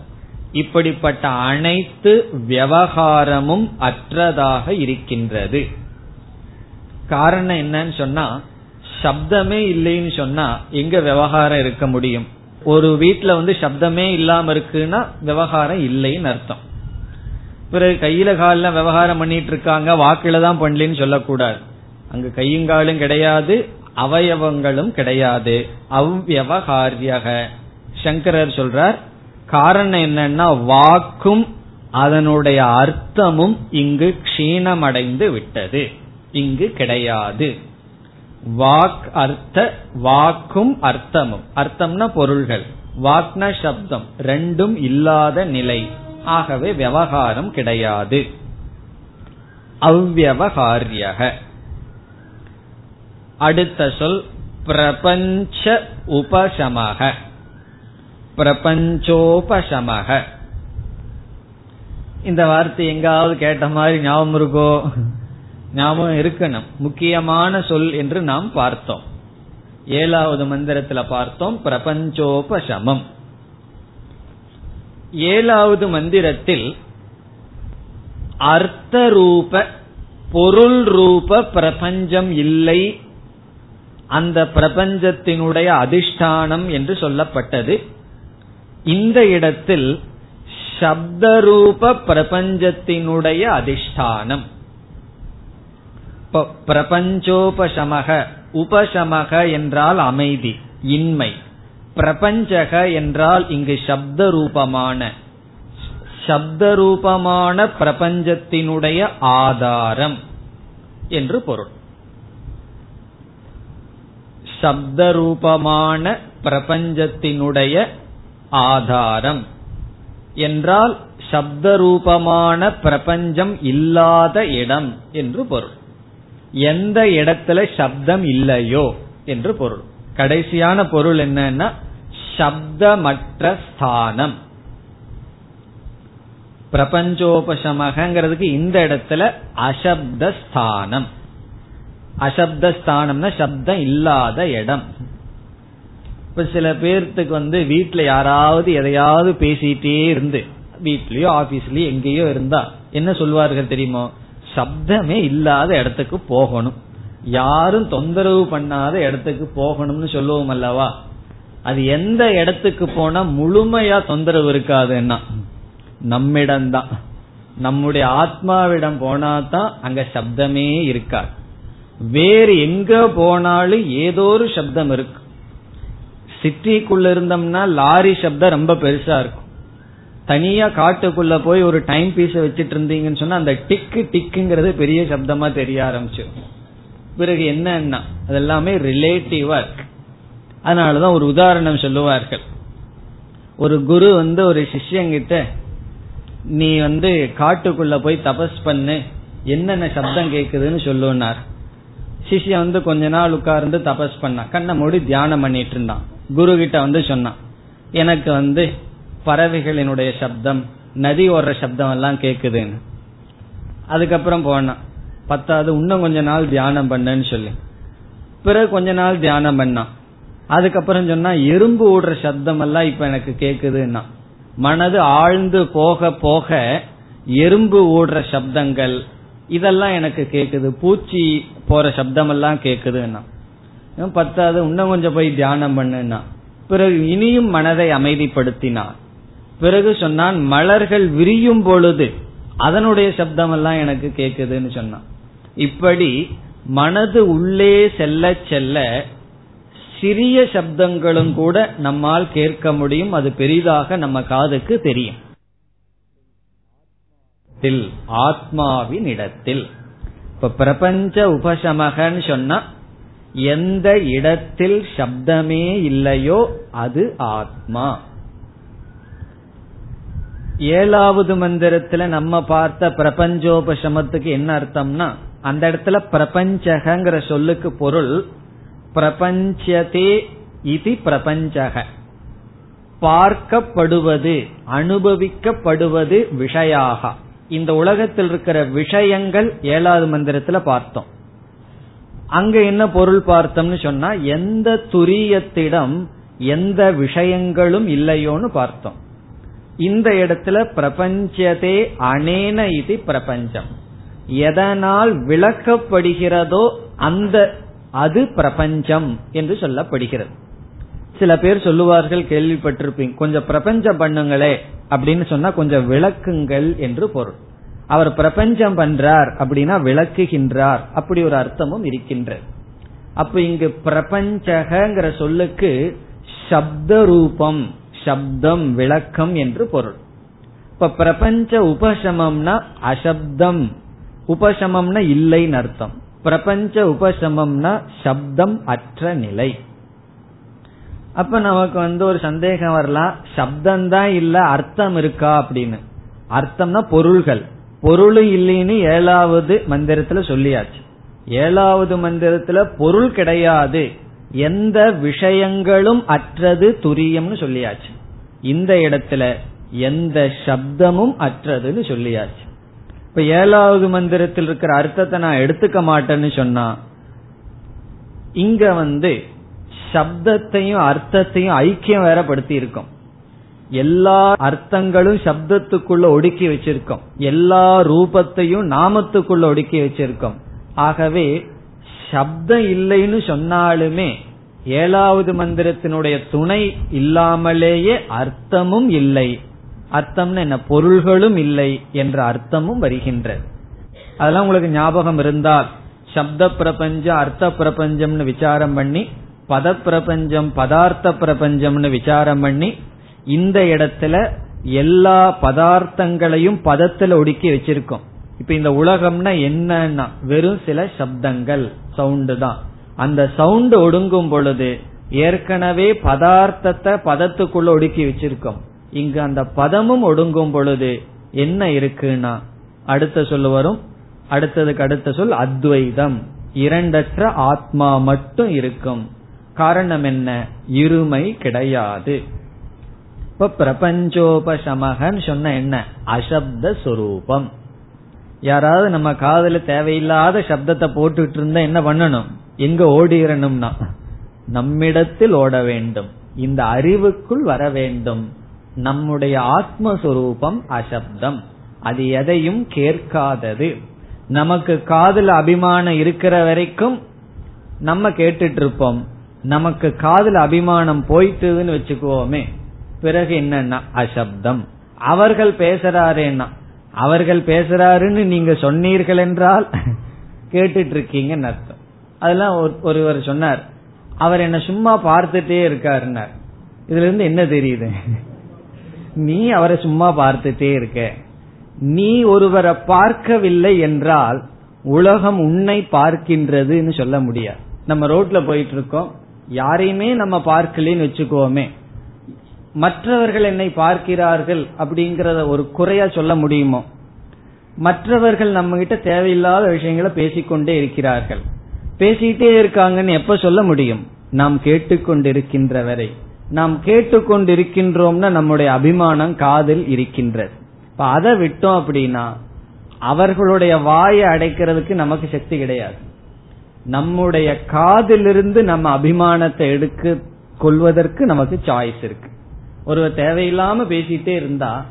இப்படிப்பட்ட அனைத்து விவகாரமும் அற்றதாக இருக்கின்றது. காரணம் என்னன்னு சொன்னா சப்தமே இல்லைன்னு சொன்னா எங்க விவகாரம் இருக்க முடியும்? ஒரு வீட்டுல வந்து சப்தமே இல்லாம இருக்குன்னா விவகாரம் இல்லைன்னு அர்த்தம். பிறகு கையில காலில் விவகாரம் பண்ணிட்டு இருக்காங்க வாக்குல தான் பண்ணலன்னு சொல்லக்கூடாது. அங்க கையுங்காலும் கிடையாது அவயவங்களும் கிடையாது. அவ்வகாரியக சங்கரர் சொல்றார் காரணம் என்னன்னா வாக்கும் அதனுடைய அர்த்தமும் இங்கு க்ஷீணமடைந்து விட்டது. இங்கு கிடையாது. வாக் அர்த்த வாக்கும் அர்த்தமும். அர்த்தம்னா பொருள்கள். வாக்ன சப்தம். ரெண்டும் இல்லாத நிலை. ஆகவே விவகாரம் கிடையாது. அவ்வகாரியக அடுத்த சொல் பிரபஞ்ச உபசமக. பிரபஞ்சோபசமக. இந்த வார்த்தை எங்காவது கேட்ட மாதிரி ஞாபகம் இருக்கோ? ஞாபகம் இருக்கணும். முக்கியமான சொல் என்று நாம் பார்த்தோம். ஏழாவது மந்திரத்துல பார்த்தோம் பிரபஞ்சோபசமம். ஏழாவது மந்திரத்தில் அர்த்த ரூப பொருள் ரூப பிரபஞ்சம் இல்லை. அந்த பிரபஞ்சத்தினுடைய அதிஷ்டானம் என்று சொல்லப்பட்டது. இந்த இடத்தில் சப்தரூப பிரபஞ்சத்தினுடைய அதிஷ்டானம். பிரபஞ்சோபசமக உபசமக என்றால் அமைதி இன்மை. பிரபஞ்சக என்றால் இங்கு சப்த ரூபமான சப்த ரூபமான பிரபஞ்சத்தினுடைய ஆதாரம் என்று பொருள். சப்த ரூபமான பிரபஞ்சத்தினுடைய ஆதாரம். என்றால் சப்த ரூபமான பிரபஞ்சம் இல்லாத இடம் என்று பொருள். எந்த இடத்துல சப்தம் இல்லையோ என்று பொருள். கடைசியான பொருள் என்னன்னா சப்தமற்ற ஸ்தானம். பிரபஞ்சோபசமகங்கிறதுக்கு இந்த இடத்துல அசப்தஸ்தானம் அசப்தஸ்தானம்னா அசப்த ஸ்தானம்னா சப்தம் இல்லாத இடம். இப்ப சில பேர்த்துக்கு வந்து வீட்டுல யாராவது எதையாவது பேசிட்டே இருந்து வீட்லயோ ஆபீஸ்லயோ எங்கேயோ இருந்தா என்ன சொல்வார்கள் தெரியுமோ? சப்தமே இல்லாத இடத்துக்கு போகணும். யாரும் தொந்தரவு பண்ணாத இடத்துக்கு போகணும்னு சொல்லுவோம் அல்லவா? அது எந்த இடத்துக்கு போனா முழுமையா தொந்தரவு இருக்காதுன்னா நம்மிடம்தான். நம்முடைய ஆத்மாவிடம் போனா தான் அங்க சப்தமே இருக்காது. வேறு எங்க போனாலும் ஏதோ ஒரு சப்தம் இருக்கு. சிட்டிக்குள்ள இருந்தோம்னா லாரி சப்தம் ரொம்ப பெருசா இருக்கும். தனியா காட்டுக்குள்ள போய் ஒரு டைம் பீஸ வச்சிட்டு இருந்தீங்கன்னு சொன்னா அந்த டிக்கு டிக்குங்கிறது பெரிய சப்தமா தெரிய ஆரம்பிச்சு. பிறகு என்னன்னா அதெல்லாமே ரிலேட்டிவ் ஒர்க் அதனாலதான் ஒரு உதாரணம் சொல்லுவார்கள். ஒரு குரு வந்து ஒரு சிஷ்யங்கிட்ட நீ வந்து காட்டுக்குள்ள போய் தபஸ் பண்ணு என்னென்ன சப்தம் கேக்குதுன்னு சொல்லுனார் சிஷ்ய வந்து கொஞ்ச நாள் உட்கார்ந்து தபஸ் பண்ணான் கண்ணை மூடி தியானம் பண்ணிட்டு இருந்தான். குரு கிட்ட வந்து சொன்னான். எனக்கு வந்து பறவைகளினுடைய சப்தம் நதி ஓடுற சப்தம் எல்லாம் கேக்குதுன்னு. அதுக்கப்புறம் போனான். பத்தாவது இன்னும் கொஞ்ச நாள் தியானம் பண்ணுன்னு சொல்லி. பிறகு கொஞ்ச நாள் தியானம் பண்ணான். அதுக்கப்புறம் சொன்னா எறும்பு ஓடுற சப்தம் எல்லாம் இப்ப எனக்கு கேக்குதுன்னா. மனது ஆழ்ந்து போக போக எறும்பு ஓடுற சப்தங்கள் இதெல்லாம் எனக்கு கேக்குது. பூச்சி போற சப்தம் எல்லாம் கேக்குதுன்னா. பத்தாவது இன்னும் கொஞ்சம் போய் தியானம் பண்ணுனா பிறகு இனியும் மனதை அமைதிப்படுத்தினான். பிறகு சொன்னான் மலர்கள் விரியும் பொழுது அதனுடைய சப்தம் எல்லாம் எனக்கு கேக்குதுன்னு சொன்னான். இப்படி மனது உள்ளே செல்ல செல்ல சிறிய சப்தங்களும் கூட நம்மால் கேட்க முடியும். அது பெரிதாக நம்ம காதுக்கு தெரியும். ஆத்மாவின் இடத்தில் இப்ப பிரபஞ்ச உபசமகன்னு சொன்னா எந்த இடத்தில் சப்தமே இல்லையோ அது ஆத்மா. ஏழாவது மந்திரத்துல நம்ம பார்த்த பிரபஞ்சோபசமத்துக்கு என்ன அர்த்தம்னா அந்த இடத்துல பிரபஞ்சகங்கிற சொல்லுக்கு பொருள் பிரபஞ்சதே இது பிரபஞ்சக. பார்க்கப்படுவது அனுபவிக்கப்படுவது விஷயாக. இந்த உலகத்தில் இருக்கிற விஷயங்கள் ஏழாவது மந்திரத்துல பார்த்தோம். அங்க என்ன பொருள் பார்த்தோம்னு சொன்னா எந்த துரியத்திடம் எந்த விஷயங்களும் இல்லையோன்னு பார்த்தோம். இந்த இடத்துல பிரபஞ்சதே அனேன இது பிரபஞ்சம். எதனால் விளக்கப்படுகிறதோ அந்த அது பிரபஞ்சம் என்று சொல்லப்படுகிறது. சில பேர் சொல்லுவார்கள் கேள்விப்பட்டிருப்பீங்க கொஞ்சம் பிரபஞ்சம் பண்ணுங்களே அப்படின்னு சொன்னா கொஞ்சம் விளக்குங்கள் என்று பொருள். அவர் பிரபஞ்சம் பண்றார் அப்படின்னா விளக்குகின்றார். அப்படி ஒரு அர்த்தமும் இருக்கின்றது. அப்ப இங்கு பிரபஞ்சகங்கிற சொல்லுக்கு சப்த ரூபம் சப்தம் விளக்கம் என்று பொருள். இப்ப பிரபஞ்ச உபசமம்னா அசப்தம். உபசமம்னா இல்லைன்னு அர்த்தம். பிரபஞ்ச உபசமம்னா சப்தம் அற்ற நிலை. அப்ப நமக்கு வந்து ஒரு சந்தேகம் வரலாம். சப்தம் தான் இல்ல அர்த்தம் இருக்கா அப்படின்னு. அர்த்தம்னா பொருள்கள். பொருளும் இல்லைன்னு ஏழாவது மந்திரத்துல சொல்லியாச்சு. ஏழாவது மந்திரத்துல பொருள் கிடையாது. எந்த விஷயங்களும் அற்றது துரியம்னு சொல்லியாச்சு. இந்த இடத்துல எந்த சப்தமும் அற்றதுன்னு சொல்லியாச்சு. இப்ப ஏழாவது மந்திரத்தில் இருக்கிற அர்த்தத்தை நான் எடுத்துக்க மாட்டேன்னு சொன்னா இங்க வந்து சப்தத்தையும் அர்த்தத்தையும் ஐக்கியம் வேறப்படுத்தி இருக்கும் எல்லா அர்த்தங்களும் சப்தத்துக்குள்ள ஒடுக்கி வச்சிருக்கோம். எல்லா ரூபத்தையும் நாமத்துக்குள்ள ஒடுக்கி வச்சிருக்கோம். ஆகவே சப்தம் இல்லைன்னு சொன்னாலுமே ஏழாவது மந்திரத்தினுடைய துணை இல்லாமலேயே அர்த்தமும் இல்லை. அர்த்தம்னு என்ன? பொருள்களும் இல்லை என்ற அர்த்தமும் வருகின்றது. அதெல்லாம் உங்களுக்கு ஞாபகம் இருந்தால் சப்த பிரபஞ்சம் அர்த்த பிரபஞ்சம்னு விசாரம் பண்ணி பத பிரபஞ்சம் பதார்த்த பிரபஞ்சம்னு விசாரம் பண்ணி இந்த இடத்துல எல்லா பதார்த்தங்களையும் பதத்துல ஒடுக்கி வச்சிருக்கோம். இப்ப இந்த உலகம்னா என்னன்னா வெறும் சில சப்தங்கள் சவுண்டு தான். அந்த சவுண்டு ஒடுங்கும் பொழுது ஏற்கனவே பதார்த்தத்தை பதத்துக்குள்ள ஒடுக்கி வச்சிருக்கோம். இங்கு அந்த பதமும் ஒடுங்கும் பொழுது என்ன இருக்குன்னா அடுத்த சொல்ல வரும். அடுத்ததுக்கு அடுத்த சொல் அத்வைதம். இரண்டற்ற ஆத்மா மட்டும் இருக்கும். காரணம் என்ன? இருமை கிடையாது. இப்ப பிரபஞ்சோபசமகன்னு சொன்ன என்ன? அசப்த சொரூபம். யாராவது நம்ம காதல தேவையில்லாத சப்தத்தை போட்டுட்டு இருந்தா என்ன பண்ணணும்? எங்க ஓடிரணும்னா நம்மிடத்தில் ஓட வேண்டும். இந்த அறிவுக்குள் வர வேண்டும். நம்முடைய ஆத்மஸ்வரூபம் அசப்தம். அது எதையும் கேட்காதது. நமக்கு காதல் அபிமானம் இருக்கிற வரைக்கும் நம்ம கேட்டுட்டு இருப்போம். நமக்கு காதல் அபிமானம் போயிட்டுதுன்னு வச்சுக்குவோமே. பிறகு என்னன்னா அசப்தம். அவர்கள் பேசுறாருன்னா அவர்கள் பேசுறாருன்னு நீங்க சொன்னீர்கள் என்றால் (laughs) கேட்டுட்டு இருக்கீங்கன்னு அர்த்தம். அதெல்லாம் ஒருவர் சொன்னார். அவர் என்ன சும்மா பார்த்துட்டே இருக்காருன்னார். இதுல இருந்து என்ன தெரியுது? (laughs) நீ அவரை சும்மா பார்த்துட்டே இருக்க. நீ ஒருவரை பார்க்கவில்லை என்றால் உலகம் உன்னை பார்க்கின்றதுன்னு சொல்ல முடியாது. நம்ம ரோட்ல போயிட்டு இருக்கோம் யாரையுமே நம்ம பார்க்கலன்னு வச்சுக்கோமே. மற்றவர்கள் என்னை பார்க்கிறார்கள் அப்படிங்கறத ஒரு குறையா சொல்ல முடியுமோ? மற்றவர்கள் நம்ம கிட்ட தேவையில்லாத விஷயங்களை பேசிக்கொண்டே இருக்கிறார்கள். பேசிட்டே இருக்காங்கன்னு எப்ப சொல்ல முடியும்? நாம் கேட்டுக்கொண்டிருக்கின்ற வரை நாம் கேட்டுக்கொண்டிருக்கின்றோம்னா நம்முடைய அபிமானம் காதில் இருக்கின்றது. இப்ப அதை விட்டோம் அப்படின்னா அவர்களுடைய வாயை அடைக்கிறதுக்கு நமக்கு சக்தி கிடையாது. நம்முடைய காதிலிருந்து நம்ம அபிமானத்தை எடுக்க கொள்வதற்கு நமக்கு சாய்ஸ் இருக்கு. ஒருவர் தேவையில்லாம பேசிட்டே இருந்தா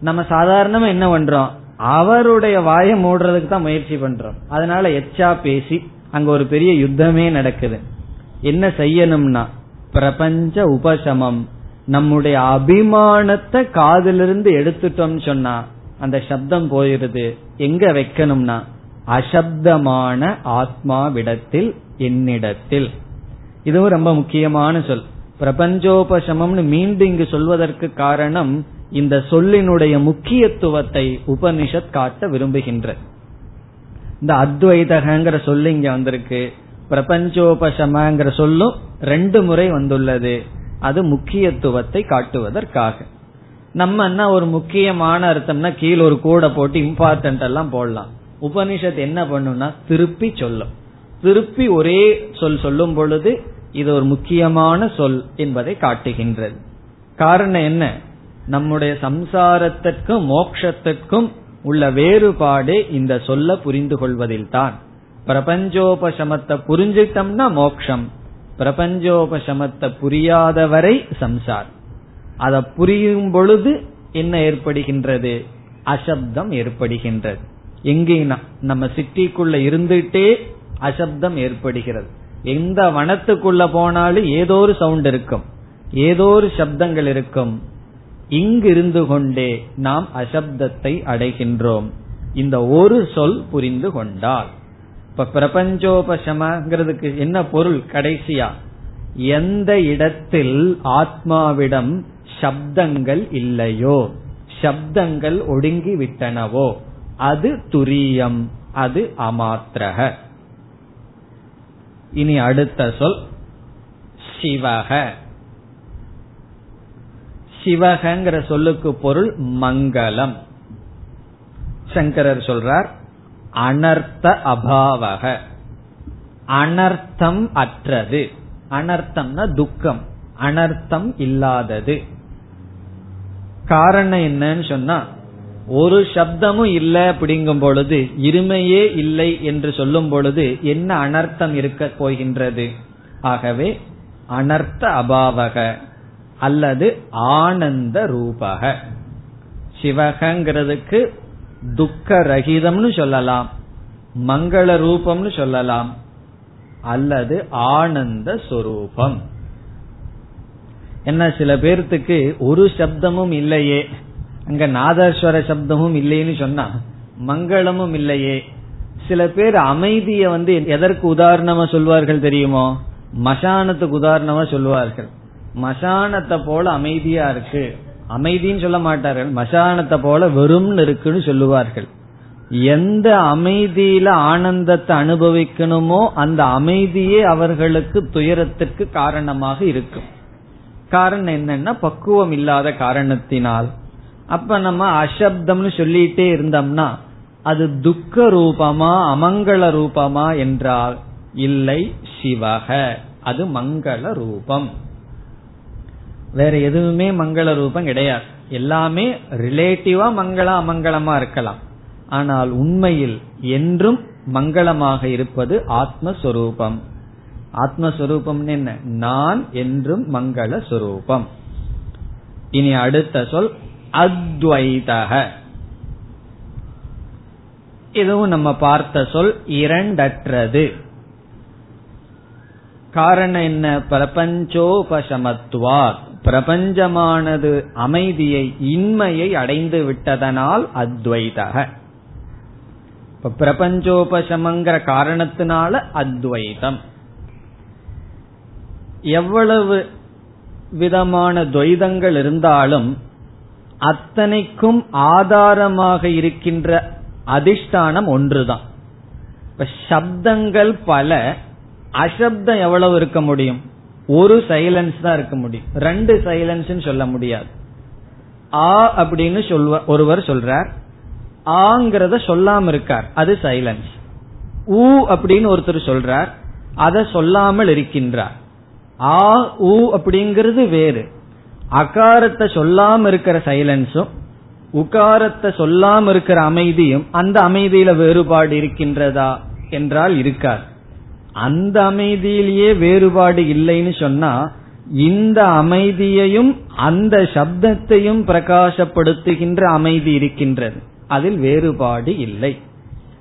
நம்ம சாதாரணமா என்ன பண்றோம்? அவருடைய வாயை மூடுறதுக்கு தான் முயற்சி பண்றோம். அதனால எச்சா பேசி அங்க ஒரு பெரிய யுத்தமே நடக்குது. என்ன செய்யணும்னா பிரபஞ்ச உபசமம் நம்முடைய அபிமானத்தை காதிலிருந்து எடுத்துட்டோம்னு சொன்னா அந்த சப்தம் போயிருது எங்க வைக்கணும்னா அசப்தமான ஆத்மாவிடத்தில் என்னிடத்தில். இதுவும் ரொம்ப முக்கியமான சொல். பிரபஞ்சோபசமம்னு மீண்டும் இங்கு சொல்வதற்கு காரணம் இந்த சொல்லினுடைய முக்கியத்துவத்தை உபனிஷத் காட்ட விரும்புகின்ற. இந்த அத்வைதகங்கிற சொல்லு இங்க வந்திருக்கு. பிரபஞ்சோபசமங்கிற சொல்லும் ரெண்டு முறை வந்துள்ளது. அது முக்கியத்துவத்தை காட்டுவதற்காக. நம்ம என்ன ஒரு முக்கியமான அர்த்தம்னா கீழே ஒரு கூட போட்டு இம்பார்ட்டன்ட் எல்லாம் போடலாம். உபனிஷத் என்ன பண்ணும்னா திருப்பி சொல்லும். திருப்பி ஒரே சொல் சொல்லும் பொழுது இது ஒரு முக்கியமான சொல் என்பதை காட்டுகின்றது. காரணம் என்ன? நம்முடைய சம்சாரத்திற்கும் மோக்ஷத்திற்கும் உள்ள வேறுபாடு இந்த சொல்ல புரிந்து கொள்வதில் தான் பிரபஞ்சோபசமத்தை புரிஞ்சிட்டம்னா மோக்ஷம். பிரபஞ்சோபசமத்தை புரியாதவரை சம்சார் அதை புரியும் பொழுது என்ன ஏற்படுகின்றது? அசப்தம் ஏற்படுகின்றது. எங்கேனா நம்ம சிட்டிக்குள்ள இருந்துட்டே அசப்தம் ஏற்படுகிறது. எந்த வனத்துக்குள்ள போனாலும் ஏதோ ஒரு சவுண்ட் இருக்கும். ஏதோ ஒரு சப்தங்கள் இருக்கும். இங்கு இருந்து கொண்டே நாம் அசப்தத்தை அடைகின்றோம். இந்த ஒரு சொல் புரிந்து கொண்டால். இப்ப பிரபஞ்சோபசமங்கிறதுக்கு என்ன பொருள் கடைசியா? எந்த இடத்தில் ஆத்மாவிடம் சப்தங்கள் இல்லையோ சப்தங்கள் ஒடுங்கி விட்டனவோ அது துரியம் அது அமாத்திரக. இனி அடுத்த சொல் சிவக. சிவகங்கிற சொல்லுக்கு பொருள் மங்களம். சங்கரர் சொல்றார் அனர்த்த அபாவக. அனர்த்தம் அற்றது. அனர்த்தம்னா துக்கம். அனர்த்தம் இல்லாதது. காரணம் என்னன்னு சொன்னா ஒரு சப்தமும் இல்லை அப்படிங்கும் பொழுது இருமையே இல்லை என்று சொல்லும் பொழுது என்ன அனர்த்தம் இருக்க போகின்றது? ஆகவே அனர்த்த அபாவக அல்லது ஆனந்த ரூபக. சிவகங்கிறதுக்கு துக்க ரகிதம்னு சொல்லலாம் மங்கள ரூபம்னு சொல்லலாம் அல்லது ஆனந்த சொரூபம். என்ன சில பேர்த்துக்கு ஒரு சப்தமும் இல்லையே அங்க நாதஸ்வர சப்தமும் இல்லைன்னு சொன்னா மங்களமும் இல்லையே. சில பேர் அமைதிய வந்து எதற்கு உதாரணமா சொல்வார்கள் தெரியுமோ? மசானத்துக்கு உதாரணமா சொல்லுவார்கள் மசானத்தை போல அமைதியா இருக்கு. அமைதின்னு சொல்ல மாட்டார்கள். மசானத்தை போல வெறும்னு இருக்குன்னு சொல்லுவார்கள். எந்த அமைதியில ஆனந்தத்தை அனுபவிக்கணுமோ அந்த அமைதியே அவர்களுக்கு துயரத்திற்கு காரணமாக இருக்கும். காரணம் என்னன்னா பக்குவம் இல்லாத காரணத்தினால். அப்ப நம்ம அசப்தம்னு சொல்லிட்டே இருந்தோம்னா அது துக்க ரூபமா அமங்கள ரூபமா என்றால் இல்லை சிவக. அது மங்கள ரூபம் வேற எதுவுமே மங்கள ரூபம் கிடையாது. எல்லாமே ரிலேட்டிவா மங்கள அமங்கலமா இருக்கலாம். ஆனால் உண்மையில் என்றும் மங்களமாக இருப்பது ஆத்மஸ்வரூபம். ஆத்மஸ்வரூபம் என்ன? நான் என்றும் மங்கள சொரூபம் இனி அடுத்த சொல் அத்வைதக இதுவும் நம்ம பார்த்த சொல் இரண்டற்றது. காரணம் என்ன? பிரபஞ்சோபசமத்துவா பிரபஞ்சமானது அமைதியை இன்மையை அடைந்து விட்டதனால் அத்வைதக இப்ப பிரபஞ்சோபசமங்கிற காரணத்தினால அத்வைதம். எவ்வளவு விதமான துவைதங்கள் இருந்தாலும் அத்தனைக்கும் ஆதாரமாக இருக்கின்ற அதிஷ்டானம் ஒன்றுதான். இப்ப சப்தங்கள் பல அசப்தம் எவ்வளவு இருக்க முடியும்? ஒரு சைலன்ஸ் தான் இருக்க முடியும். ரெண்டு சைலன்ஸ் சொல்ல முடியாது. ஆ அப்படின்னு சொல்வ ஒருவர் சொல்றார். ஆங்கிறத சொல்லாம இருக்கார். அது சைலன்ஸ் ஊ அப்படின்னு ஒருத்தர் சொல்றார். அதை சொல்லாமல் இருக்கின்றார். ஆ ஊ அப்படிங்கிறது வேறு. அகாரத்தை சொல்லாம இருக்கிற சைலன்ஸும் உகாரத்தை சொல்லாம இருக்கிற அமைதியும் அந்த அமைதியில வேறுபாடு இருக்கின்றதா என்றால் இருக்காது. அந்த அமைதியிலேயே வேறுபாடு இல்லைன்னு சொன்னா இந்த அமைதியையும் அந்த சப்தத்தையும் பிரகாசப்படுத்துகின்ற அமைதி இருக்கின்றது. அதில் வேறுபாடு இல்லை.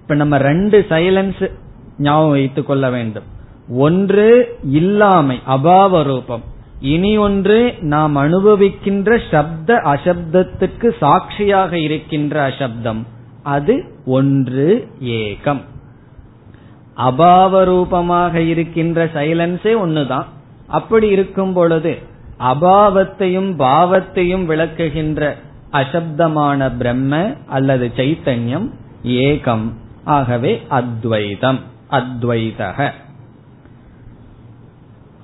இப்ப நம்ம ரெண்டு சைலன்ஸ் ஞாபகம் வைத்துக் கொள்ள வேண்டும். ஒன்று இல்லாமை அபாவ ரூபம் இனி ஒன்று நாம் அனுபவிக்கின்ற சப்த அசப்தத்துக்கு சாட்சியாக இருக்கின்ற அசப்தம். அது ஒன்று ஏகம். அபாவ ரூபமாக இருக்கின்ற சைலன்ஸே ஒண்ணுதான். அப்படி இருக்கும் பொழுது அபாவத்தையும் பாவத்தையும் விளக்குகின்ற அசப்தமான பிரம்ம அல்லது சைத்தன்யம் ஏகம். ஆகவே அத்வைதம். அத்வைதக.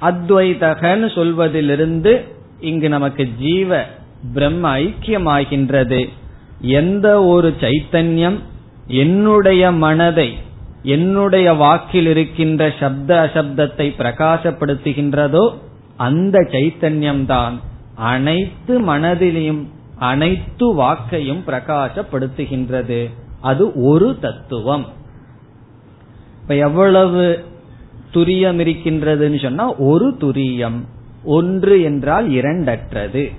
அத்வைதகன்னு சொல்வதிலிருந்து இங்கு நமக்கு ஜீவ பிரம்ம ஐக்கியமாகின்றது. எந்த ஒரு சைத்தன்யம் என்னுடைய மனதை என்னுடைய வாக்கில் இருக்கின்ற சப்த அசப்தத்தை பிரகாசப்படுத்துகின்றதோ அந்த சைத்தன்யம்தான். அனைத்து மனதிலையும் அனைத்து வாக்கையும் பிரகாசப்படுத்துகின்றது. அது ஒரு தத்துவம். இப்ப எவ்வளவு துரியம் இருக்கின்றதுன்னு சொன்னா ஒரு துரியம் ஒன்று என்றால் இரண்டற்றது.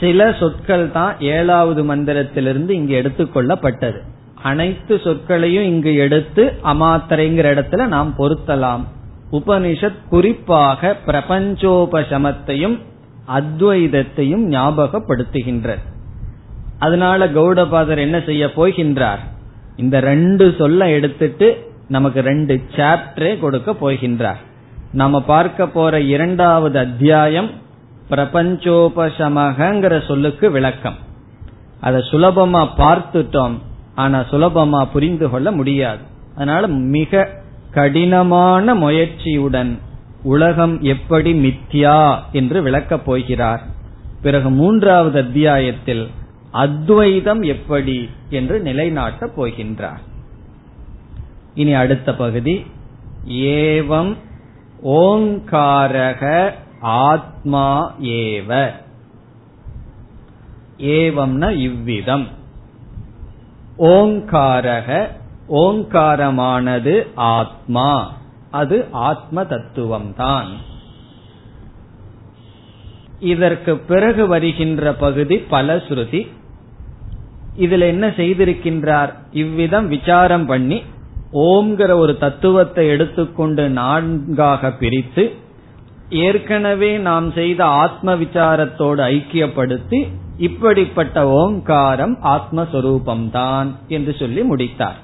சில சொற்கள் தான் ஏழாவது மந்திரத்திலிருந்து இங்கு எடுத்துக்கொள்ளப்பட்டது அனைத்து சொற்களையும் இங்கு எடுத்து அமாத்திரைங்கிற இடத்துல நாம் பொருத்தலாம். உபனிஷத் குறிப்பாக பிரபஞ்சோபசமத்தையும் அத்வைதத்தையும் ஞாபகப்படுத்துகின்றது. அதனால கௌடபாதர் என்ன செய்ய போகின்றார்? இந்த ரெண்டு சொல்ல எடுத்துட்டு நமக்கு ரெண்டு சாப்டரே கொடுக்க போகின்றார். நாம பார்க்க போற இரண்டாவது அத்தியாயம் பிரபஞ்சோபசமகங்கிற சொல்லுக்கு விளக்கம். அதை சுலபமா பார்த்துட்டோம் ஆனா சுலபமா புரிந்து கொள்ள முடியாது. அதனால மிக கடினமான முயற்சியுடன் உலகம் எப்படி மித்யா என்று விளக்கப் போகிறார். பிறகு மூன்றாவது அத்தியாயத்தில் அத்வைதம் எப்படி என்று நிலைநாட்டப் போகின்றார். இனி அடுத்த பகுதி. ஏவம் ஓங்காரக ஆத்மா ஏவ. ஏவம்னா இவ்விதம். ஓங்காரக ஓங்காரமானது ஆத்மா. அது ஆத்ம தத்துவம்தான். இதற்கு பிறகு வருகின்ற பகுதி பல ஸ்ருதி இதுல என்ன செய்திருக்கின்றார்? இவ்விதம் விசாரம் பண்ணி ஓம்ங்கிற ஒரு தத்துவத்தை எடுத்துக்கொண்டு நான்காக பிரித்து ஏற்கனவே நாம் செய்த ஆத்ம விசாரத்தோடு ஐக்கியப்படுத்தி இப்படிப்பட்ட ஓங்காரம் ஆத்மஸ்வரூபம்தான் என்று சொல்லி முடித்தார்.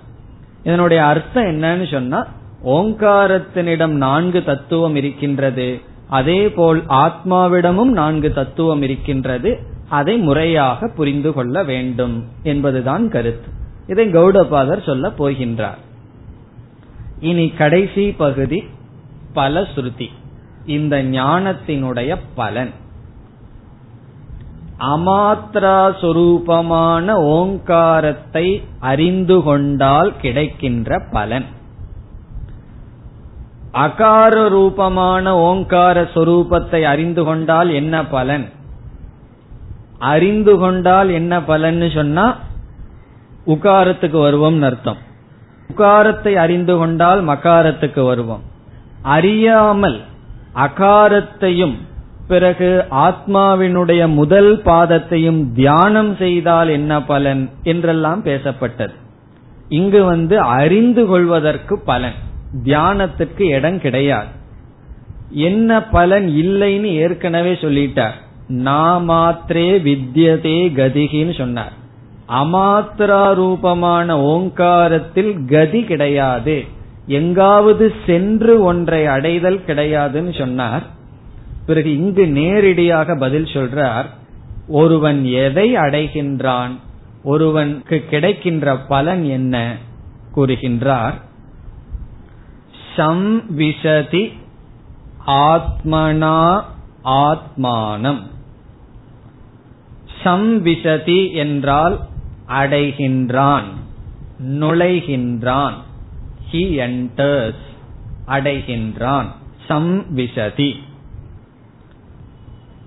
இதனுடைய அர்த்தம் என்னன்னு சொன்னா ஓங்காரத்தினிடம் நான்கு தத்துவம் இருக்கின்றது அதே போல் ஆத்மாவிடமும் நான்கு தத்துவம் இருக்கின்றது அதை முறையாக புரிந்து கொள்ள வேண்டும் என்பதுதான் கருத்து. இதை கௌடபாதர் சொல்ல போகின்றார். இனி கடைசி பகுதி பல ஸ்ருதி. இந்த ஞானத்தினுடைய பலன். அமாத்ரா சொரூபமான ஓங்காரத்தை அறிந்து கொண்டால் கிடைக்கின்ற பலன். அகார ரூபமான ஓங்கார சொரூபத்தை அறிந்து கொண்டால் என்ன பலன்? அறிந்து கொண்டால் என்ன பலன்னு சொன்னா உகாரத்துக்கு வருவோம் அர்த்தம். உகாரத்தை அறிந்து கொண்டால் மகாரத்துக்கு வருவோம். அறியாமல் அகாரத்தையும் பிறகு ஆத்மாவினுடைய முதல் பாதத்தையும் தியானம் செய்தால் என்ன பலன் என்றெல்லாம் பேசப்பட்டது. இங்கு வந்து அறிந்து கொள்வதற்கு பலன். தியானத்துக்கு இடம் கிடையாது. என்ன பலன் இல்லைன்னு ஏற்கனவே சொல்லிட்டார். நாமாத்திரே வித்யதே கதிகின்னு சொன்னார். அமாத்திரா ரூபமான ஓங்காரத்தில் கதி கிடையாது. எங்காவது சென்று ஒன்றை அடைதல் கிடையாதுன்னு சொன்னார். பிறகு இங்கு நேரடியாக பதில் சொல்றார் ஒருவன் எதை அடைகின்றான்? ஒருவனுக்கு கிடைக்கின்ற பலன் என்ன? கூறுகின்றார். சம்விசதி ஆத்மனா ஆத்மானம். சம்விசதி என்றால் அடைகின்றான். நுழைகின்றான். ஹி என்டர்ஸ் அடைகின்றான். சம்விசதி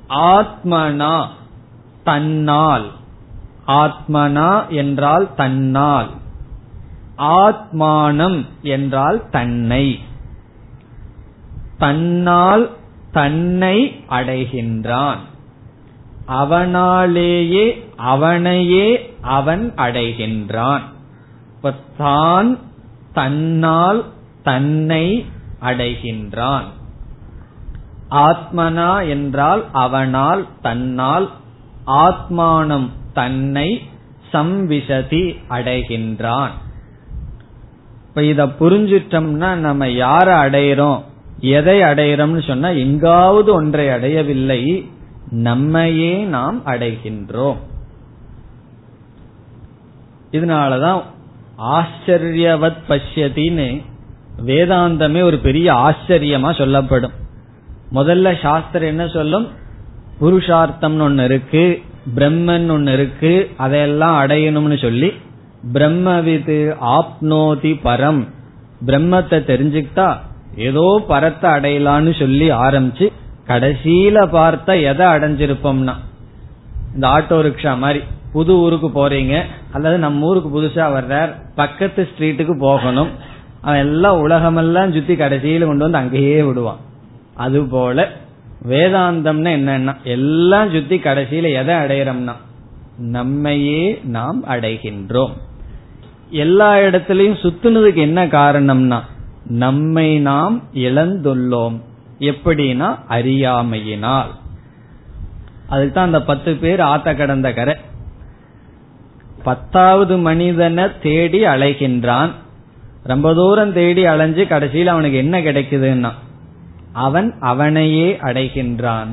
ஆத்மனா தன்னால். ஆத்மனா என்றால் தன்னால். ஆத்மானம் என்றால் தன்னை. தன்னால் தன்னை அடைகின்றான். அவனாலேயே அவனையே அவன் அடைகின்றான். தான் தன்னால் தன்னை அடைகின்றான். ஆத்மனா என்றால் அவனால் தன்னால் ஆத்மானம் தன்னை சம்விசதி அடைகின்றான். இப்ப இத புரிஞ்சிட்டோம்னா நம்ம யார அடையிறோம்? எதை அடையிறோம்னு சொன்னா எங்காவது ஒன்றை அடையவில்லை. நம்மையே நாம் அடைகின்றோம். இதனாலதான் ஆச்சரியவத் பஷ்யத்தின்னு வேதாந்தமே ஒரு பெரிய ஆச்சரியமா சொல்லப்படும். முதல்ல சாஸ்திரம் என்ன சொல்லும்? புருஷார்த்தம்னு ஒன்னு இருக்கு பிரம்மன் ஒன்னு இருக்கு அதையெல்லாம் அடையணும்னு சொல்லி பிரம்மவிது ஆப்னோதி பரம் பிரம்மத்தை தெரிஞ்சுக்கிட்டா ஏதோ பரத்தை அடையலான்னு சொல்லி ஆரம்பிச்சு கடைசியில பார்த்த எதை அடைஞ்சிருப்போம்னா இந்த ஆட்டோ ரிக்ஷா மாதிரி புது ஊருக்கு போறீங்க அல்லது நம்ம ஊருக்கு புதுசா வர்றார் பக்கத்து ஸ்ட்ரீட்டுக்கு போகணும் அவன் எல்லாம் உலகமெல்லாம் சுத்தி கடைசியில கொண்டு வந்து அங்கேயே விடுவான். அது போல வேதாந்தம்னா என்னன்னா எல்லாம் சுத்தி கடைசியில எதை அடையிறோம்னா நம்மையே நாம் அடைகின்றோம். எல்லா இடத்திலையும் சுத்துனதுக்கு என்ன காரணம்னா நம்மை நாம் இழந்துள்ளோம். எப்படின்னா அறியாமையினால். அதுதான் தான் அந்த பத்து பேர் ஆத்த கடந்த கரை. பத்தாவது மனிதனை தேடி அலைகின்றான். ரொம்ப தூரம் தேடி அலைஞ்சு கடைசியில் அவனுக்கு என்ன கிடைக்குதுன்னா அவன் அவனையே அடைகின்றான்.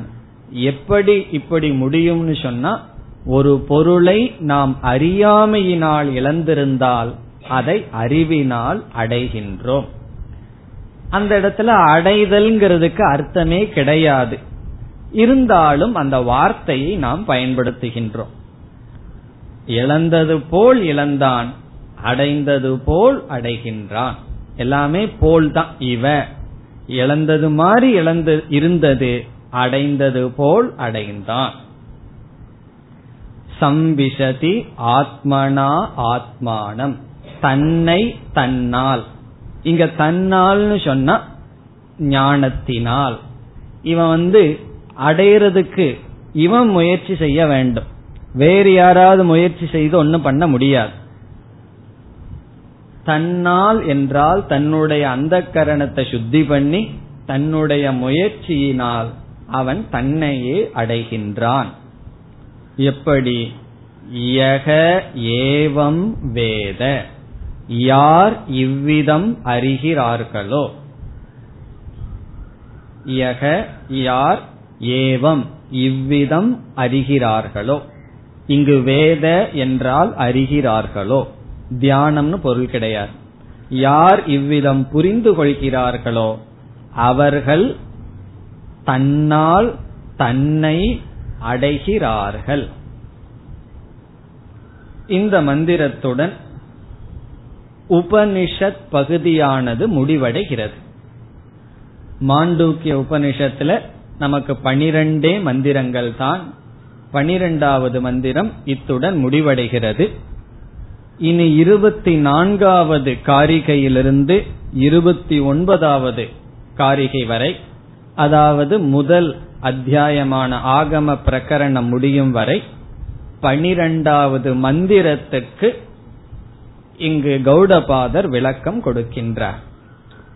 எப்படி இப்படி முடியும்னு சொன்னா ஒரு பொருளை நாம் அறியாமையினால் இழந்திருந்தால் அதை அறிவினால் அடைகின்றோம். அந்த இடத்துல அடைதல்ங்கிறதுக்கு அர்த்தமே கிடையாது. இருந்தாலும் அந்த வார்த்தையை நாம் பயன்படுத்துகின்றோம். இழந்தது போல் இழந்தான் அடைந்தது போல் அடைகின்றான். எல்லாமே போல் தான் இவ. இழந்தது மாதிரி இழந்து இருந்தது அடைந்தது போல் அடைந்தான். சம்பிசதி ஆத்மனா ஆத்மானம். தன்னை தன்னால். இங்க தன்னால்னு சொன்னா ஞானத்தினால். இவன் வந்து அடையிறதுக்கு இவன் முயற்சி செய்ய வேண்டும். வேறு யாராவது முயற்சி செய்து ஒன்னும் பண்ண முடியாது. தன்னால் என்றால் தன்னுடைய அந்த கரணத்தை சுத்தி பண்ணி தன்னுடைய முயற்சியினால் அவன் தன்னையே அடைகின்றான். எப்படி? யக ஏவம் வேத. யார் இவ்விதம் அறிகிறார்களோ? யக யார் ஏவம் இவ்விதம் அறிகிறார்களோ? இங்கு வேத என்றால் அறிகிறார்களோ? தியானம்னு பொருள் கிடையாது. யார் இவ்விதம் புரிந்து கொள்கிறார்களோ? அவர்கள் தன்னால் தன்னை அடைகிறார்கள். இந்த மந்திரத்துடன் உபனிஷத் பகுதியானது முடிவடைகிறது. மாண்டூக்கிய உபனிஷத்துல நமக்கு பனிரெண்டே மந்திரங்கள் தான். பனிரெண்டாவது மந்திரம் இத்துடன் முடிவடைகிறது. இனி இருபத்தி நான்காவது காரிகையிலிருந்து இருபத்தி ஒன்பதாவது காரிகை வரை அதாவது முதல் அத்தியாயமான ஆகம பிரகரணம் முடியும் வரை பனிரெண்டாவது மந்திரத்துக்கு இங்கு கௌடபாதர் விளக்கம் கொடுக்கின்றார்.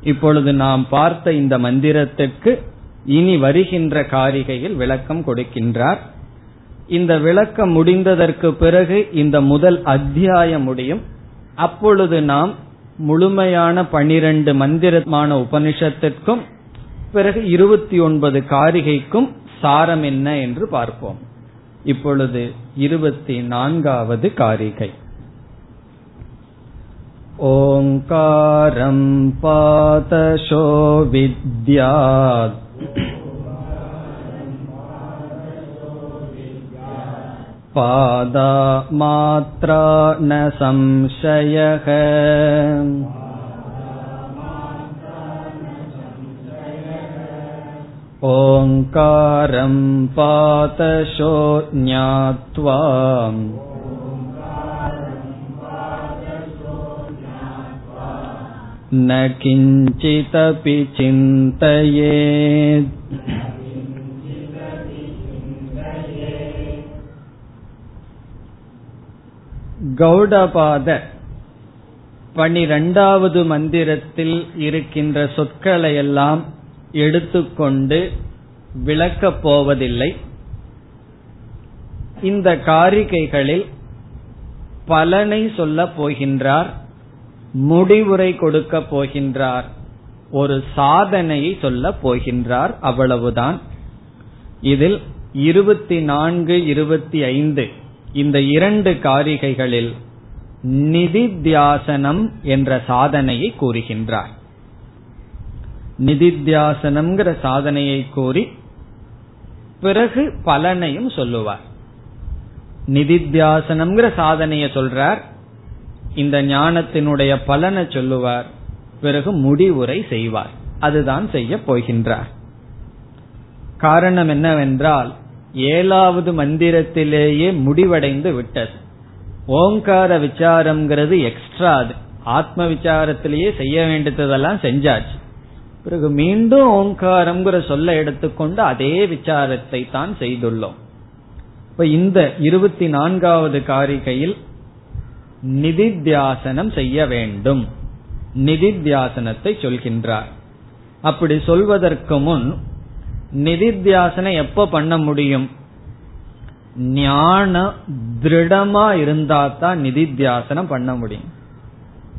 இப்பொழுது நாம் பார்த்த இந்த மந்திரத்துக்கு இனி வருகின்ற காரிகையில் விளக்கம் கொடுக்கின்றார். இந்த விளக்கம் முடிந்ததற்கு பிறகு இந்த முதல் அத்தியாயம் முடியும். அப்பொழுது நாம் முழுமையான பனிரெண்டு மந்திரமான உபனிஷத்திற்கும் பிறகு இருபத்தி ஒன்பது காரிகைக்கும் சாரம் என்ன என்று பார்ப்போம். இப்பொழுது இருபத்தி நான்காவது காரிகை. ओङ्कारं पादशो विद्यात् पादा मात्रा न संशयः ओङ्कारं पातशो ज्ञात्वा न किञ्चिदपि चिन्तयेत् கௌடபாத பனிரெண்டாவது மந்திரத்தில் இருக்கின்ற சொற்களையெல்லாம் எடுத்துக்கொண்டு விளக்கப் போவதில்லை இந்த காரிகைகளில் பலனை சொல்லப் போகின்றார் முடிவுரை கொடுக்க போகின்றார். ஒரு சாதனையை சொல்ல போகின்றார். அவ்வளவுதான். இதில் இருபத்தி நான்கு இருபத்தி ஐந்து இந்த இரண்டு காரிகைகளில் நிதித்தியாசனம் என்ற சாதனையை கூறுகின்றார். நிதித்தியாசனம்ங்கிற சாதனையை கூறி பிறகு பலனையும் சொல்லுவார். நிதித்தியாசனம்ங்கிற சாதனைய சொல்றார். இந்த ஞானத்தினுடைய பலனை சொல்லுவார். பிறகு முடிவுரை செய்வார். அதுதான் செய்ய போகின்றார். காரணம் என்னவென்றால் ஏழாவது மந்திரத்திலேயே முடிவடைந்து விட்டது. ஓங்கார விசாரம்ங்கிறது எக்ஸ்ட்ரா அது. ஆத்ம விசாரத்திலேயே செய்ய வேண்டியதெல்லாம் செஞ்சாச்சு. பிறகு மீண்டும் ஓங்காரம்ங்கிற சொல்ல எடுத்துக்கொண்டு அதே விசாரத்தை தான் செய்துள்ளோம். இப்ப இந்த இருபத்தி நான்காவது காரிகையில் நிதித்தியாசனம் செய்ய வேண்டும். நிதித்தியாசனத்தை சொல்கின்றார். அப்படி சொல்வதற்கு முன் நிதித்தியாசனம் எப்ப பண்ண முடியும்? ஞானம் திருடமா இருந்தா தான் நிதித்தியாசனம் பண்ண முடியும்.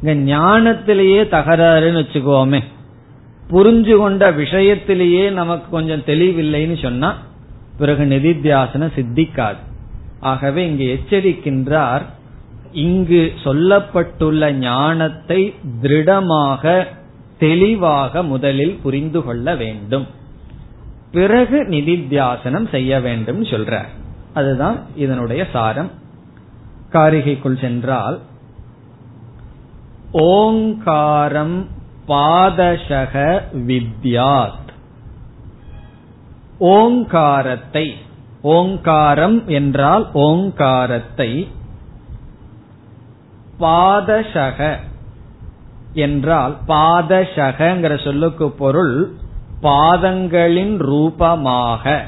இங்க ஞானத்திலேயே தகராறுன்னு வச்சுக்கோமே. புரிஞ்சு கொண்ட விஷயத்திலேயே நமக்கு கொஞ்சம் தெளிவில்லைன்னு சொன்னா பிறகு நிதித்தியாசனம் சித்திக்காது. ஆகவே இங்கு எச்சரிக்கின்றார் இங்கு சொல்லப்பட்டுள்ள ஞானத்தை திருடமாக தெளிவாக முதலில் புரிந்து கொள்ள வேண்டும். பிறகு நிதித்தியாசனம் செய்ய வேண்டும் சொல்றார். அதுதான் இதனுடைய சாரம். காரிகைக்குள் சென்றால் ஓங்காரம் பாதசக வித்யாத். ஓங்காரத்தை ஓங்காரம் என்றால் ஓங்காரத்தை பாதசக என்றால் பாதசகங்கிற சொல்லுக்கு பொருள் பாதங்களின் ரூபமாக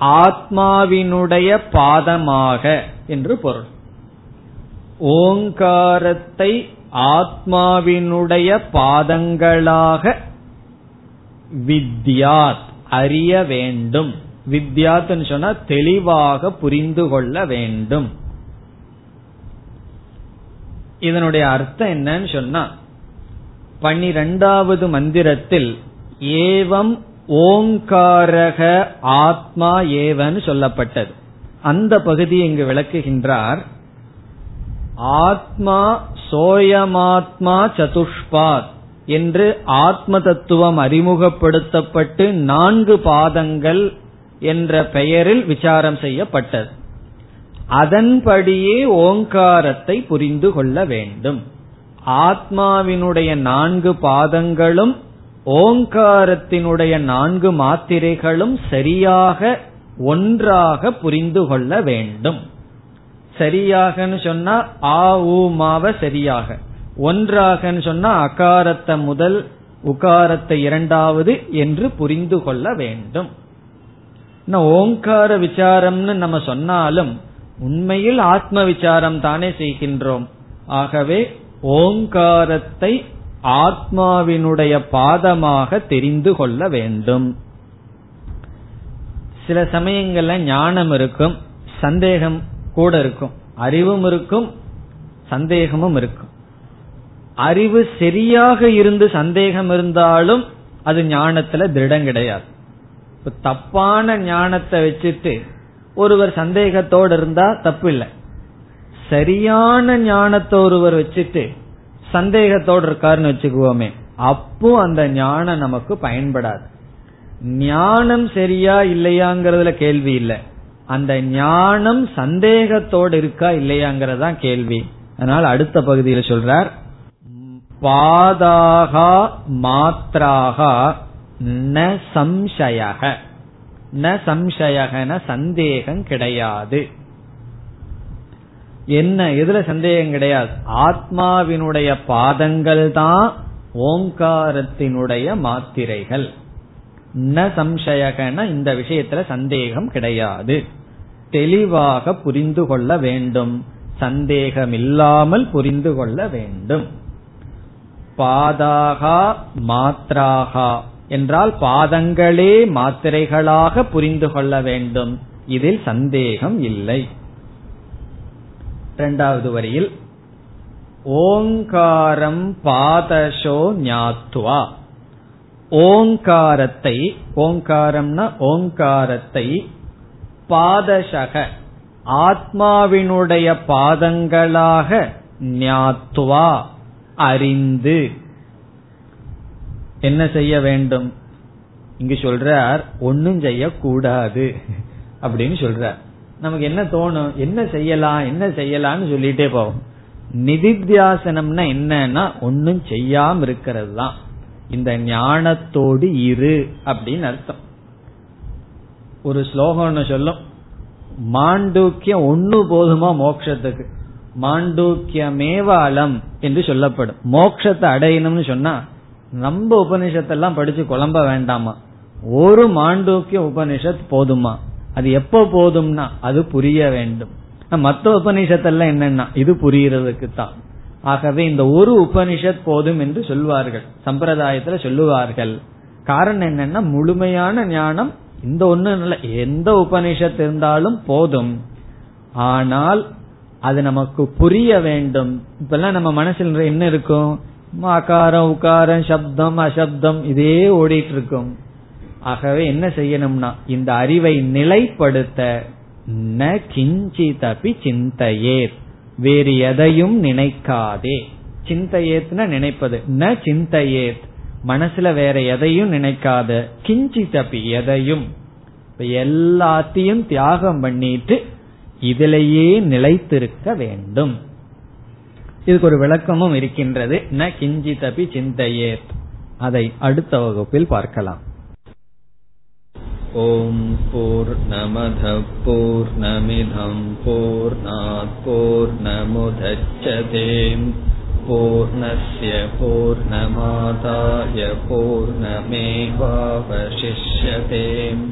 ஆத்மாவினுடைய பாதமாக என்று பொருள். ஓங்காரத்தை ஆத்மாவினுடைய பாதங்களாக வித்யாத் அறிய வேண்டும். வித்யாத் சொன்னா தெளிவாக புரிந்து கொள்ள வேண்டும். இதனுடைய அர்த்தம் என்னன்னு சொன்னா பன்னிரெண்டாவது மந்திரத்தில் ஏவம் ஓங்காரக ஆத்மா ஏவன்னு சொல்லப்பட்டது. அந்த பகுதியை இங்கு விளக்குகின்றார். ஆத்மா சோயமாத்மா சதுஷ்பாத் என்று ஆத்ம தத்துவம் அறிமுகப்படுத்தப்பட்டு நான்கு பாதங்கள் என்ற பெயரில் விசாரம் செய்யப்பட்டது. அதன்படியே ஓங்காரத்தை புரிந்து கொள்ள வேண்டும். ஆத்மாவினுடைய நான்கு பாதங்களும் ஓங்காரத்தினுடைய நான்கு மாத்திரைகளும் சரியாக ஒன்றாக புரிந்து கொள்ள வேண்டும். சரியாகன்னு சொன்னா ஆ ஊமாவ சரியாக. ஒன்றாகன்னு சொன்னா அகாரத்தை முதல் உகாரத்தை இரண்டாவது என்று புரிந்து கொள்ள வேண்டும். ஓங்கார விசாரம்னு நம்ம சொன்னாலும் உண்மையில் ஆத்ம விசாரம் தானே செய்கின்றோம். ஆகவே ஓங்காரத்தை ஆத்மாவினுடைய பாதமாக தெரிந்து கொள்ள வேண்டும். சில சமயங்கள்ல ஞானம் இருக்கும் சந்தேகம் கூட இருக்கும். அறிவும் இருக்கும் சந்தேகமும் இருக்கும். அறிவு சரியாக இருந்து சந்தேகம் இருந்தாலும் அது ஞானத்துல திருடம் கிடையாது. தப்பான ஞானத்தை வச்சுட்டு ஒருவர் சந்தேகத்தோடு இருந்தா தப்பு இல்லை சரியான ஞானத்தை ஒருவர் வச்சுட்டு சந்தேகத்தோடு இருக்காருன்னு வச்சுக்குவோமே அப்போ அந்த ஞானம் நமக்கு பயன்படாது. ஞானம் சரியா இல்லையாங்கிறதுல கேள்வி இல்லை. அந்த ஞானம் சந்தேகத்தோடு இருக்கா இல்லையாங்கிறதா கேள்வி. அதனால அடுத்த பகுதியில் சொல்றார் பாதாகா மாத்ராகா ந சம்சயக. ந சம்சயகன சந்தேகம் கிடையாது. என்ன எதுல சந்தேகம் கிடையாது? ஆத்மாவினுடைய பாதங்கள் தான் ஓங்காரத்தினுடைய மாத்திரைகள். ந சம்சயகன இந்த விஷயத்துல சந்தேகம் கிடையாது. தெளிவாக புரிந்து கொள்ள வேண்டும். சந்தேகம் இல்லாமல் புரிந்து கொள்ள வேண்டும். பாதாகா மாத்ராகா. என்றால் பாதங்களே மாத்திரைகளாக புரிந்து கொள்ள வேண்டும். இதில் சந்தேகம் இல்லை. இரண்டாவது வரியில் ஓங்காரம் பாதசோ ஞாத்வா. ஓங்காரத்தை ஓங்காரம்னா ஓங்காரத்தை பாதசக ஆத்மாவினுடைய பாதங்களாக ஞாத்வா அறிந்து என்ன செய்ய வேண்டும்? இங்கு சொல்றார் ஒன்னும் செய்யக்கூடாது. அப்படின்னு சொல்றார். நமக்கு என்ன தோணும்? என்ன செய்யலாம்? என்ன செய்யலாம்னு சொல்லிட்டே போவோம். நிதித்தியாசனம்னா என்னன்னா ஒன்னும் செய்யாம இருக்கிறது தான். இந்த ஞானத்தோடு இரு. அப்படின்னு அர்த்தம். ஒரு ஸ்லோகம்னு சொல்லும். மாண்டூக்கியம் ஒன்னு போதுமா மோக்ஷத்துக்கு? மாண்டூக்கியமேவ அலம் என்று சொல்லப்படும். மோக்ஷத்தை அடையணும்னு சொன்னா நம்ம உபனிஷத்தெல்லாம் படிச்சு குழம்ப வேண்டாமா? ஒரு மாண்டோக்கிய உபனிஷத் போதுமா? அது எப்ப போதும்னா அது புரிய வேண்டும். மற்ற உபனிஷத்தெல்லாம் என்னன்னா இது புரியறதுக்கு தான் ஆகவே இந்த ஒரு உபனிஷத் போதும் என்று சொல்வார்கள். சம்பிரதாயத்துல சொல்லுவார்கள். காரணம் என்னன்னா முழுமையான ஞானம் இந்த ஒண்ணு எந்த உபனிஷத் இருந்தாலும் போதும். ஆனால் அது நமக்கு புரிய வேண்டும். இப்பெல்லாம் நம்ம மனசில் என்ன இருக்கும்? அகாரம் உகாரம் சப்தம் அசப்தம் இதே ஓடிட்டு இருக்கும் ஆகவே என்ன செய்யணும்னா இந்த அறிவை நிலைப்படுத்த ந கிஞ்சிதபி சிந்தையே வேறு எதையும் நினைக்காதே. சிந்தையேத்னா நினைப்பது. ந சிந்தையேத். மனசுல வேற எதையும் நினைக்காத கிஞ்சிதபி எதையும். எல்லாத்தையும் தியாகம் பண்ணிட்டு இதிலேயே நிலைத்திருக்க வேண்டும். இதுக்கு ஒரு விளக்கமும் இருக்கின்றது. ந கிஞ்சிதபி சிந்தையேத். அதை அடுத்த வகுப்பில் பார்க்கலாம். ஓம் போர் நமத போர் நமிதம் போர் நாற் நமுதச்சதேம் பூர்ணய பூர்ணமாதாய பூர்ணமேவாவசிஷ்யதேம்.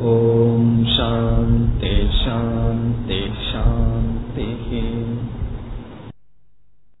ஓம் சாந்தி சாந்தி சாந்தி